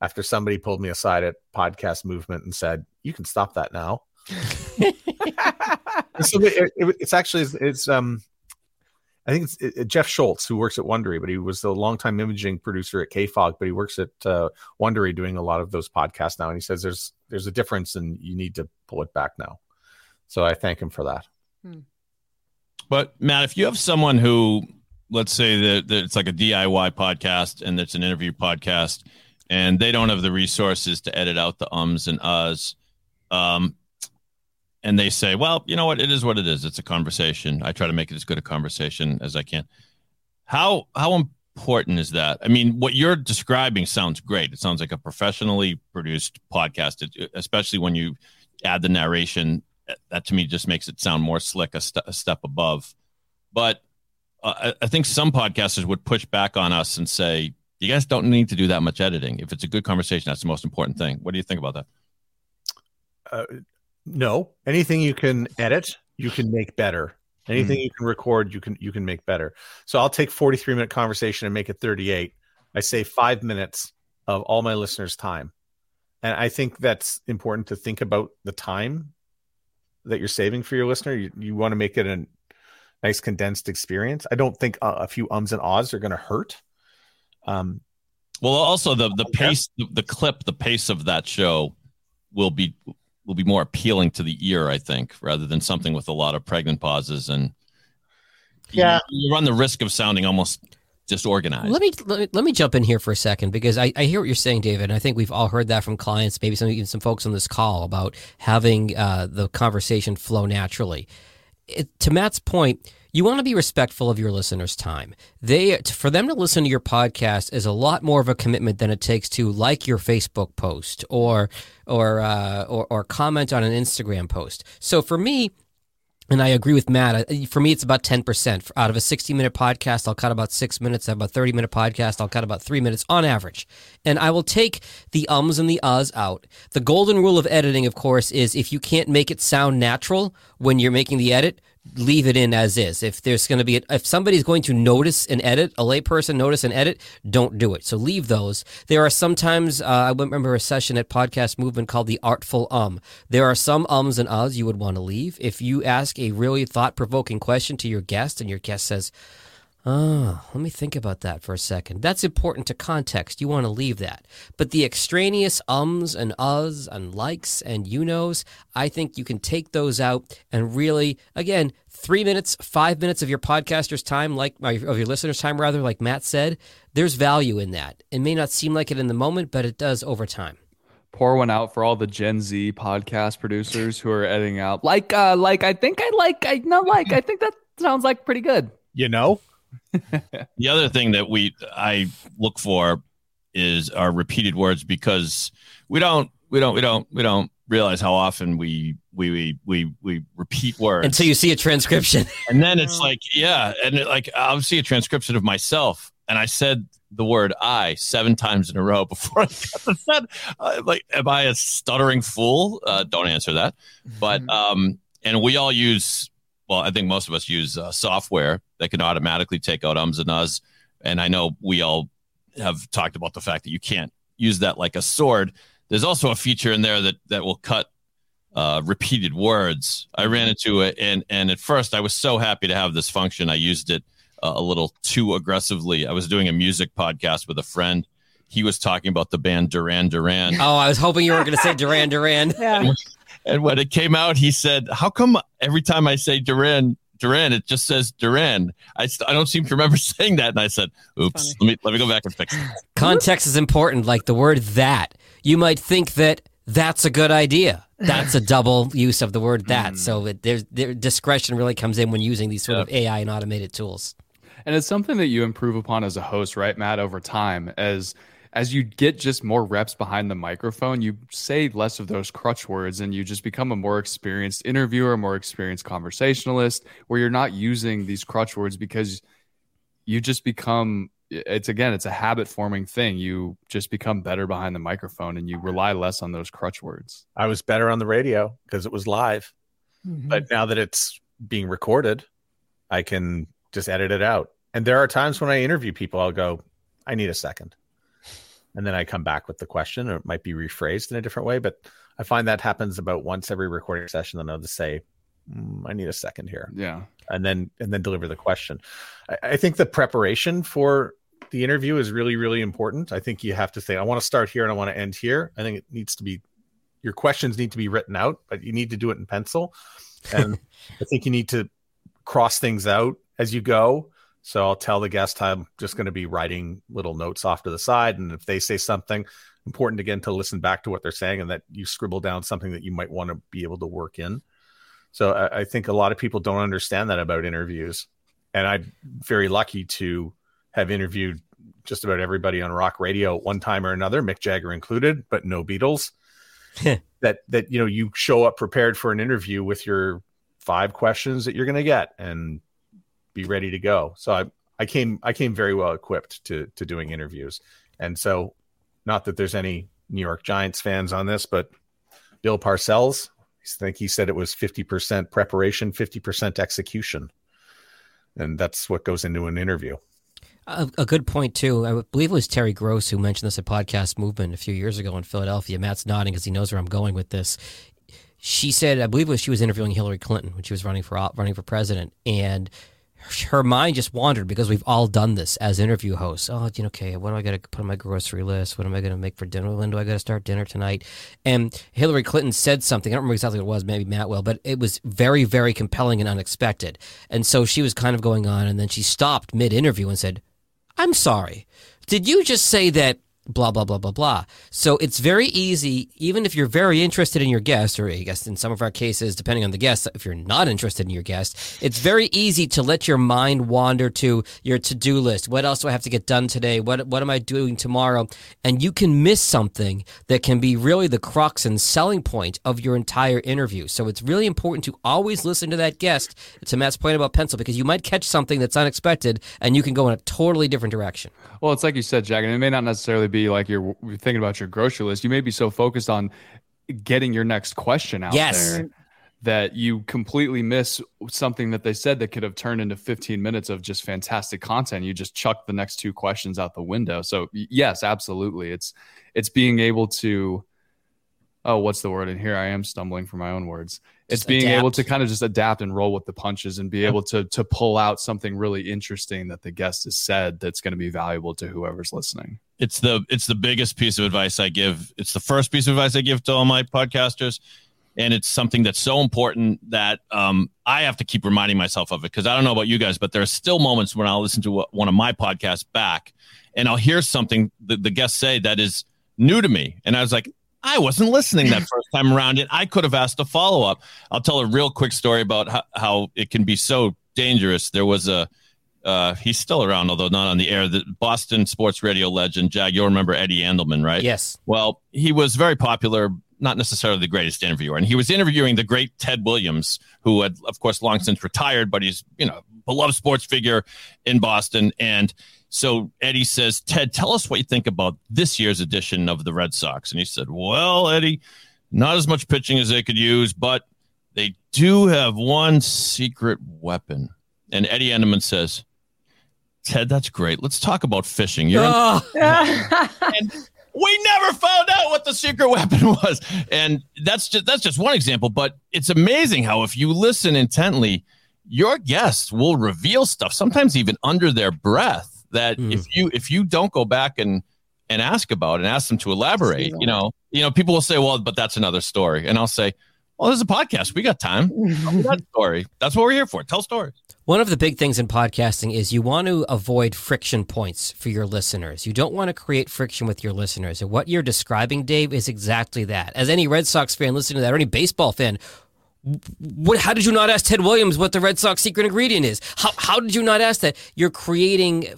after somebody pulled me aside at podcast movement and said you can stop that now. So it- it- it's actually it's um I think it's it, Jeff Schultz who works at Wondery, but he was the longtime imaging producer at KFOG, but he works at uh, Wondery doing a lot of those podcasts now. And he says there's there's a difference, and you need to pull it back now. So I thank him for that. But Matt, if you have someone who, let's say that, that it's like a DIY podcast and it's an interview podcast, and they don't have the resources to edit out the ums and uhs, um, and they say, "Well, you know what? It is what it is. It's a conversation. I try to make it as good a conversation as I can." How how important is that? I mean, what you're describing sounds great. It sounds like a professionally produced podcast, it- especially when you add the narration. That to me just makes it sound more slick, a, st- a step above. But uh, I, I think some podcasters would push back on us and say, "You guys don't need to do that much editing. If it's a good conversation, that's the most important thing." What do you think about that? Uh, no, anything you can edit, you can make better. Anything you can record, you can you can make better. So I'll take 43 minute conversation and make it 38. I save five minutes of all my listeners' time. And I think that's important to think about the time that you're saving for your listener. You, you want to make it a nice condensed experience. I don't think a, a few ums and ahs are going to hurt. Um, Well, also the the pace, the clip, the pace of that show will be will be more appealing to the ear, I think, rather than something with a lot of pregnant pauses and Yeah. you, you run the risk of sounding almost disorganized. Let me, let me let me jump in here for a second because I, I hear what you're saying, David. And I think we've all heard that from clients, maybe some even some folks on this call about having uh, the conversation flow naturally. It, to Matt's point, you want to be respectful of your listeners' time. They for them to listen to your podcast is a lot more of a commitment than it takes to like your Facebook post or or uh, or, or comment on an Instagram post. So for me, and I agree with Matt. For me, it's about 10%. Out of a 60 minute podcast, I'll cut about six minutes. Out of a 30 minute podcast, I'll cut about three minutes on average. And I will take the ums and the uhs out. The golden rule of editing, of course, is if you can't make it sound natural when you're making the edit, leave it in as is. If there's going to be, if somebody's going to notice an edit, a layperson notice an edit, don't do it. So leave those. There are sometimes, uh, I remember a session at Podcast Movement called the Artful Um. There are some ums and uhs you would want to leave. If you ask a really thought provoking question to your guest and your guest says, Oh, let me think about that for a second. That's important to context. You want to leave that. But the extraneous ums and uhs and likes and you knows, I think you can take those out and really, again, three minutes, five minutes of your podcaster's time, like of your listener's time, rather, like Matt said, there's value in that. It may not seem like it in the moment, but it does over time. pour one out for all the Gen Z podcast producers who are editing out like uh like I think I like I not like I think that sounds like pretty good. you know, The other thing that we I look for is our repeated words because we don't we don't we don't we don't realize how often we we we we, we repeat words Until you see a transcription. and then it's like yeah and it, like I'll see a transcription of myself and I said the word I seven times in a row before I got the set. Uh, like, am I a stuttering fool? Uh, don't answer that. But um, and we all use. Well, I think most of us use uh, software that can automatically take out ums and uhs. And I know we all have talked about the fact that you can't use that like a sword. There's also a feature in there that that will cut uh, repeated words. I ran into it, and and at first I was so happy to have this function. I used it uh, a little too aggressively. I was doing a music podcast with a friend. He was talking about the band Duran Duran. Oh, I was hoping you were going to say Duran Duran. Yeah. And when it came out, he said, "How come every time I say Duran, Duran, it just says Duran? I, st- I don't seem to remember saying that." And I said, "Oops, let me let me go back and fix it." Context is important, like the word that. You might think that that's a good idea. That's a double use of the word that. So it, there's there, discretion really comes in when using these sort of AI and automated tools. And it's something that you improve upon as a host, right, Matt, over time as as you get just more reps behind the microphone, you say less of those crutch words and you just become a more experienced interviewer, more experienced conversationalist, where you're not using these crutch words because you just become it's again, it's a habit forming thing. You just become better behind the microphone and you rely less on those crutch words. I was better on the radio because it was live. Mm-hmm. But now that it's being recorded, I can just edit it out. And there are times when I interview people, I'll go, I need a second. And then I come back with the question, or it might be rephrased in a different way. But I find that happens about once every recording session. Then I'll just say, mm, I need a second here. Yeah. And then and then deliver the question. I, I think the preparation for the interview is really, really important. I think you have to say, I want to start here and I want to end here. I think it needs to be your questions need to be written out, but you need to do it in pencil. And I think you need to cross things out as you go. So I'll tell the guest I'm just going to be writing little notes off to the side. And if they say something important again to listen back to what they're saying and that you scribble down something that you might want to be able to work in. So I, I think a lot of people don't understand that about interviews. And I'm very lucky to have interviewed just about everybody on rock radio at one time or another, Mick Jagger included, but no Beatles. that that you know you show up prepared for an interview with your five questions that you're going to get and be ready to go. So I I came I came very well equipped to to doing interviews. And so not that there's any New York Giants fans on this, but Bill Parcells, I think he said it was 50% preparation, 50% execution. And that's what goes into an interview. A, a good point too. I believe it was Terry Gross who mentioned this at Podcast Movement a few years ago in Philadelphia. Matt's nodding because he knows where I'm going with this. She said, I believe was she was interviewing Hillary Clinton when she was running for running for president, and her mind just wandered because we've all done this as interview hosts. Oh, you know, okay, what do I going to put on my grocery list? What am I going to make for dinner? When do I got to start dinner tonight? And Hillary Clinton said something. I don't remember exactly what it was. Maybe Matt will, but it was very, very compelling and unexpected. And so she was kind of going on, and then she stopped mid interview and said, I'm sorry. Did you just say that blah, blah, blah, blah, blah? So it's very easy, even if you're very interested in your guest, or I guess in some of our cases, depending on the guest, if you're not interested in your guest, it's very easy to let your mind wander to your to do list. What else do I have to get done today? What, what am I doing tomorrow? And you can miss something that can be really the crux and selling point of your entire interview. So it's really important to always listen to that guest, to Matt's point about pencil, because you might catch something that's unexpected and you can go in a totally different direction. Well, it's like you said, Jag, and it may not necessarily be like you're, thinking about your grocery list. You may be so focused on getting your next question out Yes. there that you completely miss something that they said that could have turned into 15 minutes of just fantastic content. You just chuck the next two questions out the window. So yes, absolutely. It's it's being able to oh, what's the word? And here I am stumbling for my own words. It's Just being able to kind of just adapt and roll with the punches and be able to to pull out something really interesting that the guest has said that's going to be valuable to whoever's listening. It's the it's the biggest piece of advice I give. It's the first piece of advice I give to all my podcasters, and it's something that's so important that um, I have to keep reminding myself of it because I don't know about you guys, but there are still moments when I'll listen to one of my podcasts back, and I'll hear something that the guests say that is new to me, and I was like. I wasn't listening that first time around and I could have asked a follow up. I'll tell a real quick story about how, how it can be so dangerous. There was a, uh, he's still around, although not on the air. The Boston sports radio legend, Jag, you'll remember Eddie Andelman, right? Yes. Well, he was very popular, not necessarily the greatest interviewer, and he was interviewing the great Ted Williams, who had, of course, long since retired, but he's you know a beloved sports figure in Boston. And so Eddie says, Ted, tell us what you think about this year's edition of the Red Sox. And he said, Well, Eddie, not as much pitching as they could use, but they do have one secret weapon. And Eddie Andelman says, Ted, that's great. Let's talk about fishing. You're Oh. and we never found out what the secret weapon was. And that's just that's just one example, but it's amazing how if you listen intently, your guests will reveal stuff, sometimes even under their breath, that Hmm. if you if you don't go back and and ask about and ask them to elaborate, you know, you know, people will say, well, but that's another story. And I'll say, Well, there's a podcast. We got time. Tell me that story. That's what we're here for. Tell stories. One of the big things in podcasting is you want to avoid friction points for your listeners. You don't want to create friction with your listeners. And what you're describing, Dave, is exactly that. As any Red Sox fan listening to that, or any baseball fan, what, how did you not ask Ted Williams what the Red Sox secret ingredient is? How, how did you not ask that? You're creating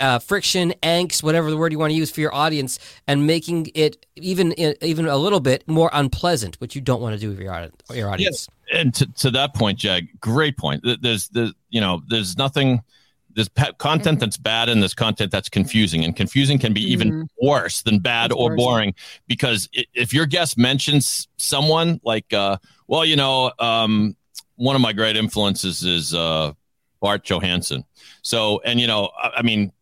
uh, friction, angst, whatever the word you want to use for your audience, and making it even even a little bit more unpleasant, which you don't want to do with your, your audience. Yes. And to, to that point, Jag, great point. There's the you know there's nothing there's content that's bad and there's content that's confusing and confusing can be even mm-hmm. worse than bad or worse. boring because if your guest mentions someone like uh, well you know um, one of my great influences is uh, bart johansson so and you know i, I mean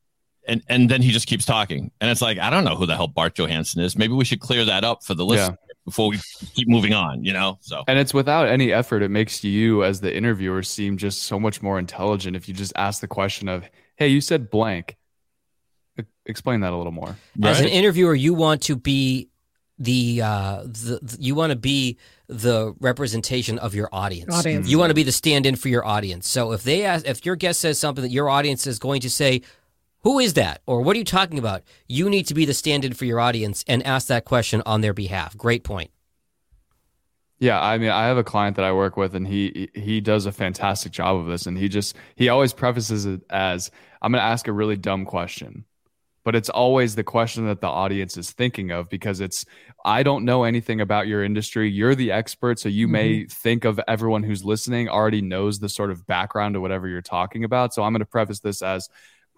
and and then he just keeps talking. And it's like i don't know who the hell bart johansson is. Maybe we should clear that up for the listener yeah before we keep moving on, you know? So, and it's without any effort. It makes you, as the interviewer, seem just so much more intelligent if you just ask the question of, Hey, you said blank. Explain that a little more. As right? an interviewer, you want to be the, uh, the, the you want to be the representation of your audience. audience. You want to be the stand-in for your audience. So if they ask, if your guest says something that your audience is going to say, who is that? Or what are you talking about? You need to be the stand in for your audience and ask that question on their behalf. Great point. Yeah, I mean, I have a client that I work with, and he he does a fantastic job of this. And he just he always prefaces it as, "I'm going to ask a really dumb question," but it's always the question that the audience is thinking of because it's, "I don't know anything about your industry. You're the expert, so you mm-hmm. may think of everyone who's listening already knows the sort of background to whatever you're talking about." So I'm going to preface this as,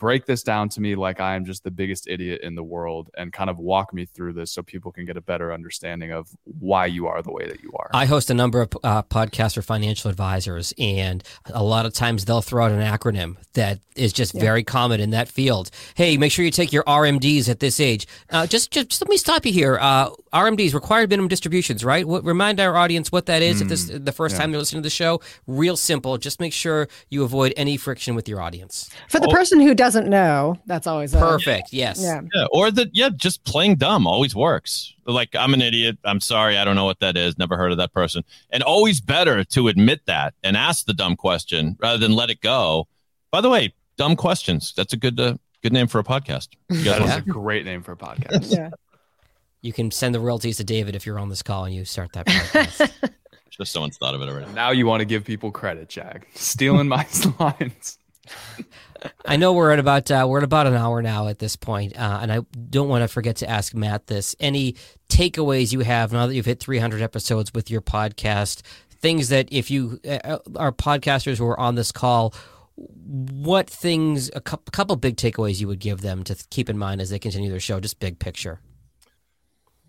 break this down to me like I am just the biggest idiot in the world and kind of walk me through this so people can get a better understanding of why you are the way that you are. I host a number of uh, podcasts for financial advisors, and a lot of times they'll throw out an acronym that is just yeah. very common in that field. Hey, make sure you take your RMDs at this age. Uh, just, just, just, let me stop you here. Uh, RMDs, required minimum distributions, right? What, remind our audience what that is mm, if this the first yeah. time they're listening to the show. Real simple. Just make sure you avoid any friction with your audience. For the oh. person who doesn't know, that's always perfect. A, yes. Yeah. yeah. Or that, yeah, just playing dumb always works. Like, I'm an idiot. I'm sorry. I don't know what that is. Never heard of that person. And always better to admit that and ask the dumb question rather than let it go. By the way, dumb questions. That's a good, uh, good name for a podcast. That is a great name for a podcast. yeah. You can send the royalties to David if you're on this call and you start that podcast. Just someone's thought of it already. Now you want to give people credit, Jag. Stealing my lines. I know we're at about uh, we're at about an hour now at this point, uh, and I don't want to forget to ask Matt this: any takeaways you have now that you've hit 300 episodes with your podcast? Things that if you uh, are podcasters who are on this call, what things a couple big takeaways you would give them to keep in mind as they continue their show? Just big picture.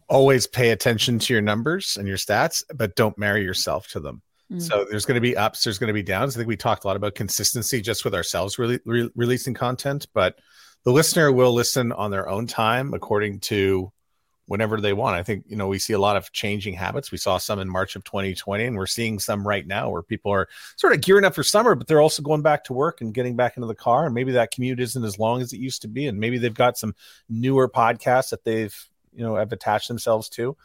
Always pay attention to your numbers and your stats, but don't marry yourself to them. Mm. So there's going to be ups, there's going to be downs. I think we talked a lot about consistency just with ourselves re- re- releasing content, but the listener will listen on their own time according to whenever they want. I think, you know, we see a lot of changing habits. We saw some in March of 2020, and we're seeing some right now where people are sort of gearing up for summer, but they're also going back to work and getting back into the car. And maybe that commute isn't as long as it used to be. And maybe they've got some newer podcasts that they've, you know, have attached themselves to.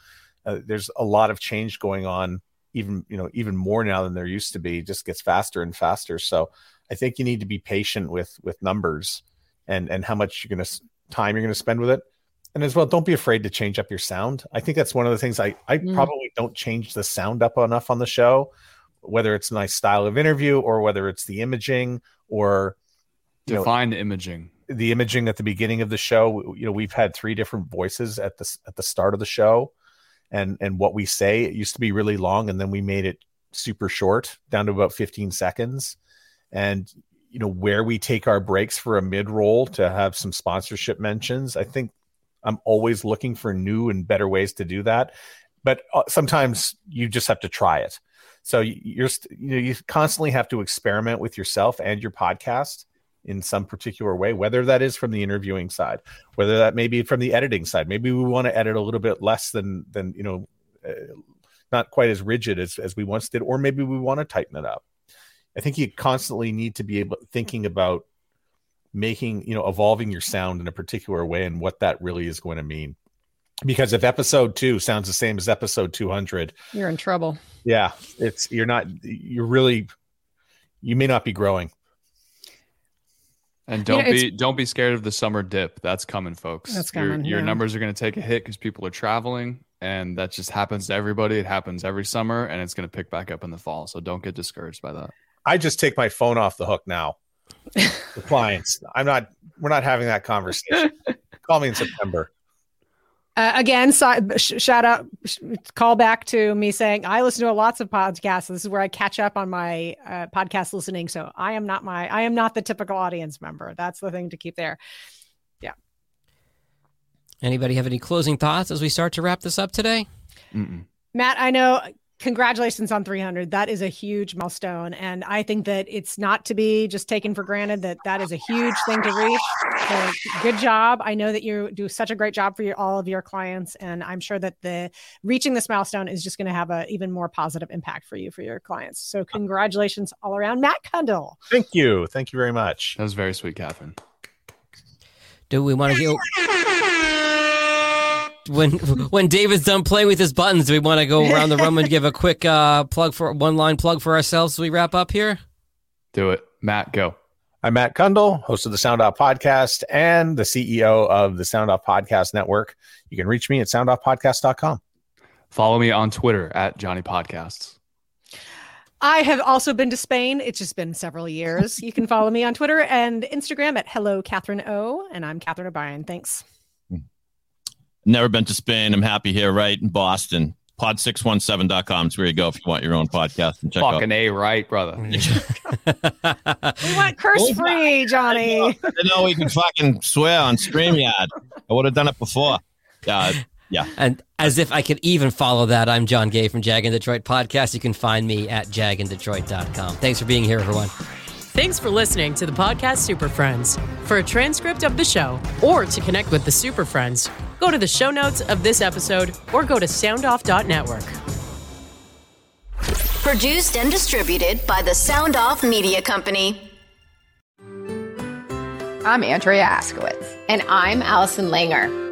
Uh, there's a lot of change going on even you know even more now than there used to be just gets faster and faster. So i think you need to be patient with with numbers and and how much you're going to time you're going to spend with it. And as well don't be afraid to change up your sound. I think that's one of the things i i mm. probably don't change the sound up enough on the show whether it's a nice style of interview or whether it's the imaging or define know, imaging. the imaging at the beginning of the show. You know we've had three different voices at the at the start of the show and and what we say it used to be really long and then we made it super short down to about 15 seconds. And you know where we take our breaks for a mid roll to have some sponsorship mentions i think i'm always looking for new and better ways to do that. But uh, sometimes you just have to try it. So you're you know you constantly have to experiment with yourself and your podcast in some particular way, whether that is from the interviewing side, whether that may be from the editing side. Maybe we want to edit a little bit less than than you know, uh, not quite as rigid as as we once did, or maybe we want to tighten it up. I think you constantly need to be able thinking about making you know evolving your sound in a particular way and what that really is going to mean. because if episode two sounds the same as episode 200, You're in trouble. yeah, it's you're not you're really you may not be growing. And don't it's- be don't be scared of the summer dip. That's coming, folks. That's Your- coming, Your, yeah. numbers are going to take a hit because people are traveling, and that just happens to everybody. It happens every summer, and it's going to pick back up in the fall. So don't get discouraged by that. I just take my phone off the hook now. the clients. I'm not we're not having that conversation. Call me in September. Uh, again, so, sh- shout out, sh- call back to me saying I listen to lots of podcasts. This is where I catch up on my uh, podcast listening. So I am not my, I am not the typical audience member. That's the thing to keep there. Yeah. Anybody have any closing thoughts as we start to wrap this up today? Mm-mm. Matt, I know. Congratulations on 300. That is a huge milestone, and I think that it's not to be just taken for granted. That that is a huge thing to reach. So good job. I know that you do such a great job for your, all of your clients, and I'm sure that the reaching this milestone is just going to have an even more positive impact for you for your clients. So congratulations all around, Matt Cundill. Thank you. Thank you very much. That was very sweet, Catherine. Do we want to go? When when David's done playing with his buttons, do we want to go around the room and give a quick uh, plug for one line plug for ourselves as we wrap up here? Do it, Matt. Go. I'm Matt Cundill, host of the Sound Off Podcast and the CEO of the Sound Off Podcast Network. You can reach me at soundoffpodcast.com. Follow me on Twitter at Johnny Podcasts. I have also been to Spain. It's just been several years. You can follow me on Twitter and Instagram at Hello Catherine O, and I'm Catherine O'Brien. Thanks. Never been to Spain. I'm happy here, right in Boston. Pod617.com is where you go if you want your own podcast and check out. Fucking A, right, brother. We want curse oh, free, Johnny. I know we can fucking swear on StreamYard. I would have done it before. Yeah, yeah. And as if I could even follow that, I'm Jon Gay from Jag in Detroit Podcast. You can find me at jagindetroit.com. Thanks for being here, everyone. Thanks for listening to the podcast Super Friends. For a transcript of the show or to connect with the Super Friends, go to the show notes of this episode or go to soundoff.network. Produced and distributed by the Sound Off Media Company. I'm Andrea Askowitz. And I'm Allison Langer.